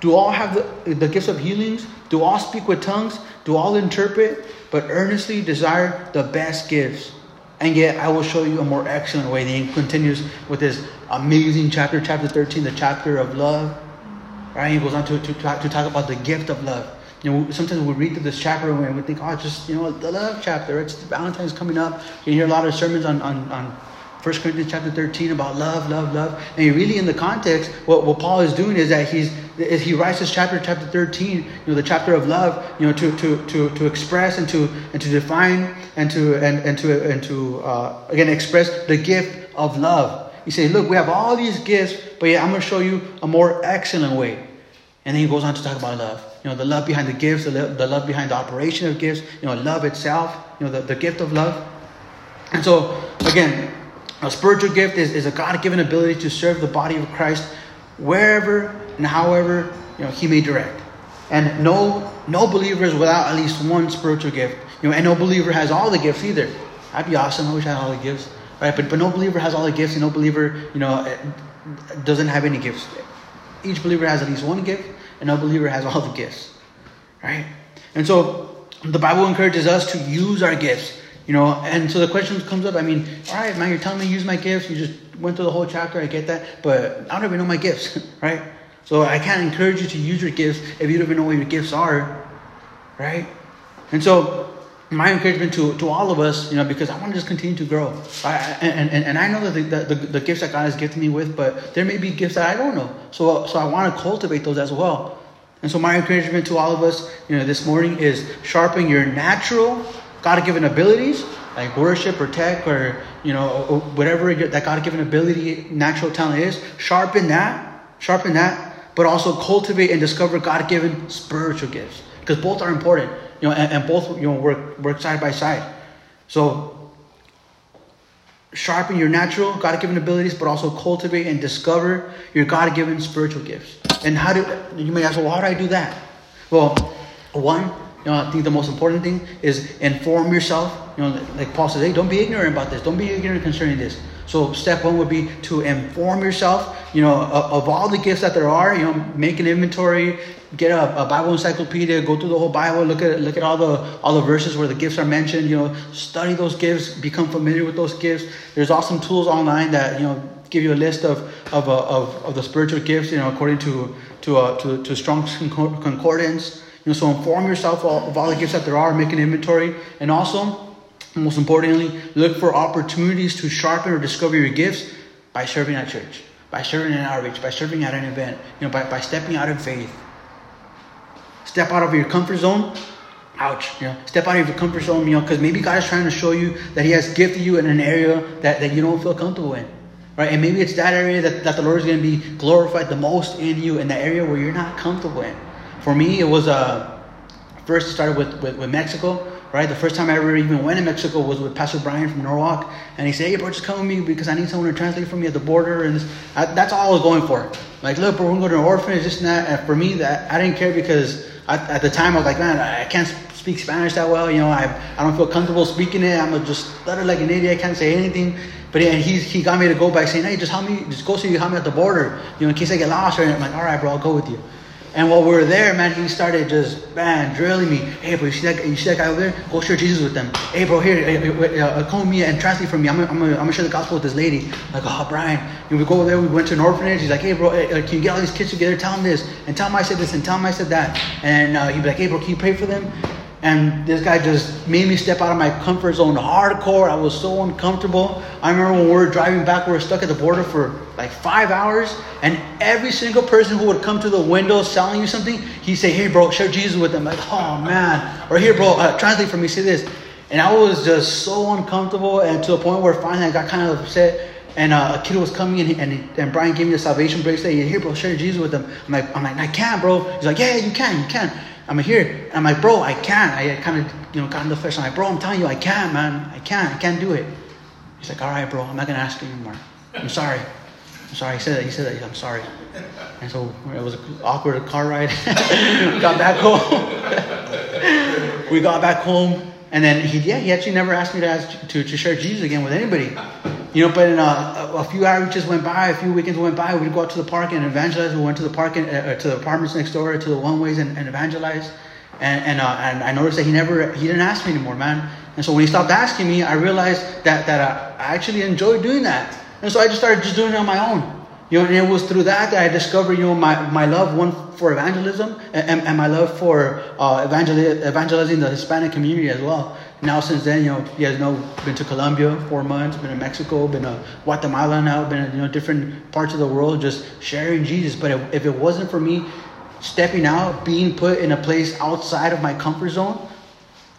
Do all have the, the gifts of healings? Do all speak with tongues? Do all interpret? But earnestly desire the best gifts. And yet I will show you a more excellent way. And he continues with this amazing chapter, chapter 13, the chapter of love. Right? He goes on to, to, talk, to talk about the gift of love. You know, sometimes we read through this chapter and we think, oh, just, you know, the love chapter. It's Valentine's coming up. You hear a lot of sermons on, on, on 1 Corinthians chapter 13 about love, love, love. And really in the context, what, what Paul is doing is that he's is he writes this chapter, chapter 13, you know, the chapter of love, you know, to to to, to express and to and to define and to and, and to and to uh, again express the gift of love. He says, look, we have all these gifts, but yeah, I'm gonna show you a more excellent way. And then he goes on to talk about love. You know, the love behind the gifts, the, the love behind the operation of gifts, you know, love itself, you know, the, the gift of love. And so, again, a spiritual gift is, is a God given ability to serve the body of Christ wherever and however you know, He may direct. And no, no believer is without at least one spiritual gift. You know, and no believer has all the gifts either. That'd be awesome. I wish I had all the gifts. Right? But, but no believer has all the gifts, and no believer, you know, eh, doesn't have any gifts. Each believer has at least one gift, and no believer has all the gifts. Right? And so the Bible encourages us to use our gifts you know, and so the question comes up. I mean, all right, man, you're telling me use my gifts. You just went through the whole chapter. I get that, but I don't even know my gifts, right? So I can't encourage you to use your gifts if you don't even know what your gifts are, right? And so my encouragement to, to all of us, you know, because I want to just continue to grow. I, and, and, and I know that the, the, the, gifts that God has gifted me with, but there may be gifts that I don't know. So, so I want to cultivate those as well. And so my encouragement to all of us, you know, this morning is sharpen your natural God-given abilities like worship or tech or you know whatever that God-given ability, natural talent is. Sharpen that, sharpen that, but also cultivate and discover God-given spiritual gifts because both are important. You know, and, and both you know work work side by side. So sharpen your natural God-given abilities, but also cultivate and discover your God-given spiritual gifts. And how do you may ask, well, how do I do that? Well, one, you know, I think the most important thing is inform yourself. You know, like Paul says, hey, don't be ignorant about this. Don't be ignorant concerning this. So step one would be to inform yourself, you know, of, of all the gifts that there are. You know, make an inventory, get a, a, Bible encyclopedia, go through the whole Bible, look at look at all the all the verses where the gifts are mentioned. You know, study those gifts, become familiar with those gifts. There's awesome tools online that you know give you a list of of uh, of, of the spiritual gifts. You know, according to to uh, to, to Strong's Concordance. You know, so inform yourself of all the gifts that there are, make an inventory, and also, most importantly, look for opportunities to sharpen or discover your gifts by serving at church, by serving in outreach, by serving at an event, you know, by, by stepping out in faith. Step out of your comfort zone. Ouch, you know, step out of your comfort zone, you know, because maybe God is trying to show you that He has gifted you in an area that, that you don't feel comfortable in. Right? And maybe it's that area that, that the Lord is going to be glorified the most in you, in the area where you're not comfortable in. For me, it was uh, first started with, with, with Mexico, right? The first time I ever even went to Mexico was with Pastor Brian from Norwalk, and he said, "Hey, bro, just come with me because I need someone to translate for me at the border." And I, that's all I was going for. Like, look, bro, we're gonna go to an orphanage, this and that. And for me, that I didn't care because At the time I was like, man, I can't speak Spanish that well. You know, I I don't feel comfortable speaking it. I'm just stutter like an idiot. I can't say anything. But and he he got me to go by saying, "Hey, just help me, just go so you help me at the border. You know, in case I get lost." Or I'm like, "All right, bro, I'll go with you." And while we were there, man, he started just, man, drilling me. Hey, bro, you see that, you see that guy over there? Go share Jesus with them. Hey, bro, here, uh, uh, with me and translate for me. I'm gonna, I'm, gonna, I'm gonna share the gospel with this lady. Like, oh, Brian. And we go over there, we went to an orphanage. He's like, hey, bro, uh, can you get all these kids together? Tell them this. And tell them I said this and tell them I said that. And uh, he'd be like, hey, bro, can you pray for them? And this guy just made me step out of my comfort zone hardcore. I was so uncomfortable. I remember when we were driving back, we were stuck at the border for like five hours. And every single person who would come to the window selling you something, he'd say, Hey, bro, share Jesus with them. Like, oh, man. Or here, bro, uh, translate for me, say this. And I was just so uncomfortable and to the point where finally I got kind of upset. And uh, a kid was coming and, he, and, he, and Brian gave me a salvation bracelet. Here, bro, share Jesus with them. I'm like, I'm like, I can't, bro. He's like, yeah, you can, you can. I'm here. I'm like, bro, I can't. I kind of, you know, got in the flesh. I'm like, bro, I'm telling you, I can't, man. I can't. I can't do it. He's like, all right, bro. I'm not gonna ask you anymore. I'm sorry. I'm sorry. He said that. He said that. I'm sorry. And so it was an awkward car ride. got back home. we got back home, and then he, yeah, he actually never asked me to ask to, to share Jesus again with anybody. You know, but in a, a, a few outreaches went by, a few weekends went by, we'd go out to the park and evangelize. We went to the park and uh, to the apartments next door, to the one ways and, and evangelize. And and, uh, and I noticed that he never he didn't ask me anymore, man. And so when he stopped asking me, I realized that that I, I actually enjoyed doing that. And so I just started just doing it on my own. You know, and it was through that that I discovered, you know, my, my love, one, for evangelism and, and my love for uh, evangel- evangelizing the Hispanic community as well. Now, since then, you know, you guys know, been to Colombia four months, been to Mexico, been to Guatemala now, been in, you know, different parts of the world, just sharing Jesus. But if, if it wasn't for me stepping out, being put in a place outside of my comfort zone,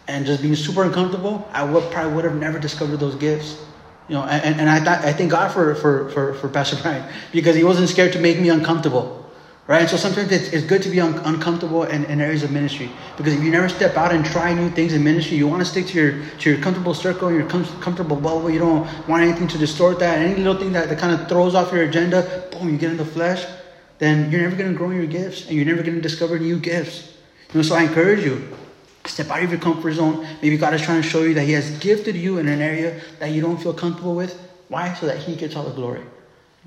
and just being super uncomfortable, I would probably would have never discovered those gifts. You know, and, and I, thought, I thank God for, for, for, for Pastor Brian because he wasn't scared to make me uncomfortable. Right? And so sometimes it's, it's good to be un- uncomfortable in, in areas of ministry because if you never step out and try new things in ministry, you want to stick to your to your comfortable circle, your com- comfortable bubble. You don't want anything to distort that. Any little thing that, that kind of throws off your agenda, boom, you get in the flesh, then you're never going to grow in your gifts and you're never going to discover new gifts. You know, so I encourage you, step out of your comfort zone. Maybe God is trying to show you that He has gifted you in an area that you don't feel comfortable with. Why? So that He gets all the glory.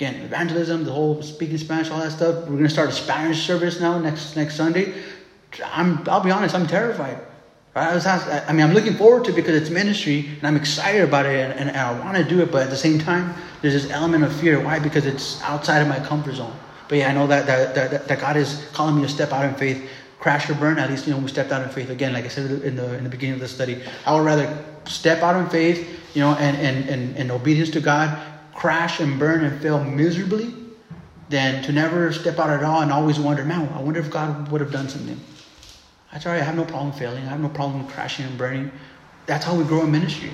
Again, evangelism, the whole speaking Spanish, all that stuff. We're going to start a Spanish service now next next Sunday. I'm, I'll be honest, I'm terrified. I, was asked, I mean, I'm looking forward to it because it's ministry and I'm excited about it and, and, and I want to do it, but at the same time, there's this element of fear. Why? Because it's outside of my comfort zone. But yeah, I know that, that, that, that God is calling me to step out in faith, crash or burn. At least, you know, we stepped out in faith. Again, like I said in the, in the beginning of the study, I would rather step out in faith, you know, and, and, and, and obedience to God crash and burn and fail miserably than to never step out at all and always wonder, man, I wonder if God would have done something. That's all right. I have no problem failing. I have no problem crashing and burning. That's how we grow in ministry,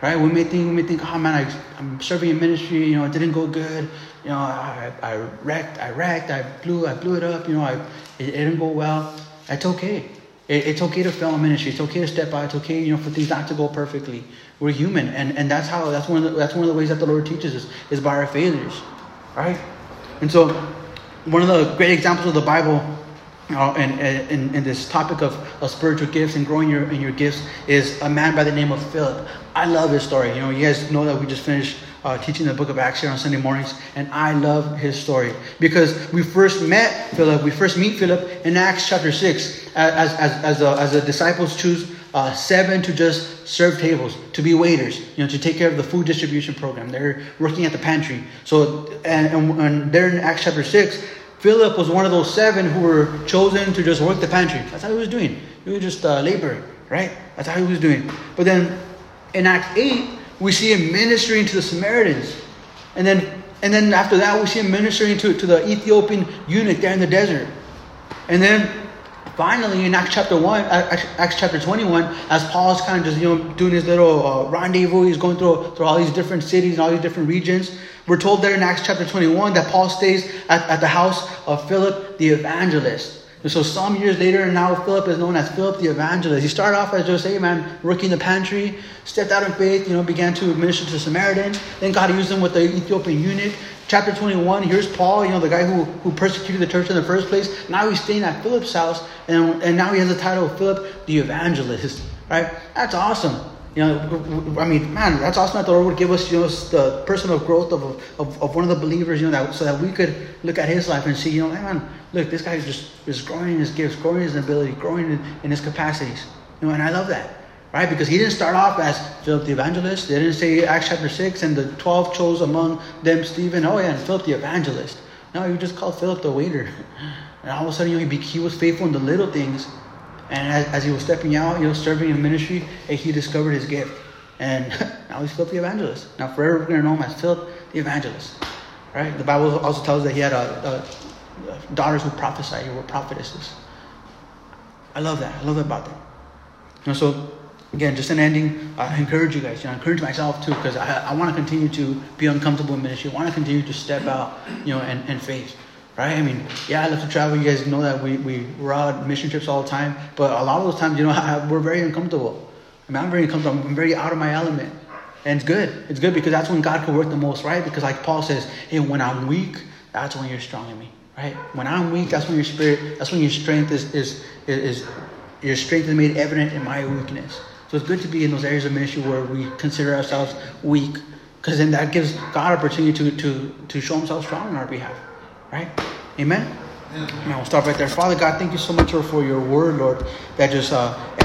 right? We may think, we may think, oh man, I, am serving in ministry. You know, it didn't go good. You know, I, I wrecked, I wrecked, I blew, I blew it up. You know, I, it, it didn't go well. That's okay. It, it's okay to fail in ministry. It's okay to step out. It's okay, you know, for things not to go perfectly. We're human, and, and that's how that's one of the, that's one of the ways that the Lord teaches us is by our failures, right? And so, one of the great examples of the Bible, uh, and in, in, this topic of, of spiritual gifts and growing your in your gifts is a man by the name of Philip. I love his story. You know, you guys know that we just finished uh, teaching the book of Acts here on Sunday mornings, and I love his story because we first met Philip. We first meet Philip in Acts chapter six as as as, a, as the disciples choose uh, seven to just serve tables, to be waiters, you know, to take care of the food distribution program. They're working at the pantry. So, and, and, and there in Acts chapter 6, Philip was one of those seven who were chosen to just work the pantry. That's how he was doing. He was just uh, laboring, right? That's how he was doing. But then in Acts 8, we see him ministering to the Samaritans. And then, and then after that, we see him ministering to, to the Ethiopian eunuch there in the desert. And then finally in acts chapter 1 acts chapter 21 as paul's kind of just you know doing his little uh, rendezvous he's going through through all these different cities and all these different regions. We're told there in acts chapter 21 that paul stays at, at the house of philip the evangelist and so some years later, now Philip is known as Philip the Evangelist. He started off as just, hey man, working the pantry, stepped out in faith, you know, began to minister to Samaritan. Then God used him with the Ethiopian eunuch chapter 21, here's Paul, you know, the guy who, who persecuted the church in the first place. Now he's staying at Philip's house, and, and now he has the title of Philip the Evangelist, right? That's awesome. You know, I mean, man, that's awesome that the Lord would give us, you know, the personal growth of, of, of one of the believers, you know, that, so that we could look at his life and see, you know, hey, man, look, this guy is just is growing in his gifts, growing in his ability, growing in, in his capacities. You know, and I love that right? Because he didn't start off as Philip the evangelist. They didn't say Acts chapter 6 and the 12 chose among them Stephen. Oh, yeah, and Philip the evangelist. No, you just called Philip the waiter. And all of a sudden, you know, he, he was faithful in the little things. And as, as he was stepping out, you know, serving in ministry, eh, he discovered his gift. And now he's Philip the evangelist. Now forever we're going to know him as Philip the evangelist. Right? The Bible also tells us that he had a, a, daughters who prophesied, who were prophetesses. I love that. I love that about them. You know, so again, just an ending. I encourage you guys. You know, I encourage myself too, because I, I want to continue to be uncomfortable in ministry. I want to continue to step out, you know, and, and faith. Right? I mean, yeah, I love to travel. You guys know that we, we, we're out mission trips all the time. But a lot of those times, you know, I, we're very uncomfortable. I mean, I'm very uncomfortable. I'm very out of my element. And it's good. It's good because that's when God can work the most, right? Because like Paul says, hey, when I'm weak, that's when you're strong in me, right? When I'm weak, that's when your spirit, that's when your strength is, is, is, is your strength is made evident in my weakness. So it's good to be in those areas of ministry where we consider ourselves weak, because then that gives God opportunity to, to, to show himself strong on our behalf, right? Amen? And we'll stop right there. Father God, thank you so much for your word, Lord, that just uh,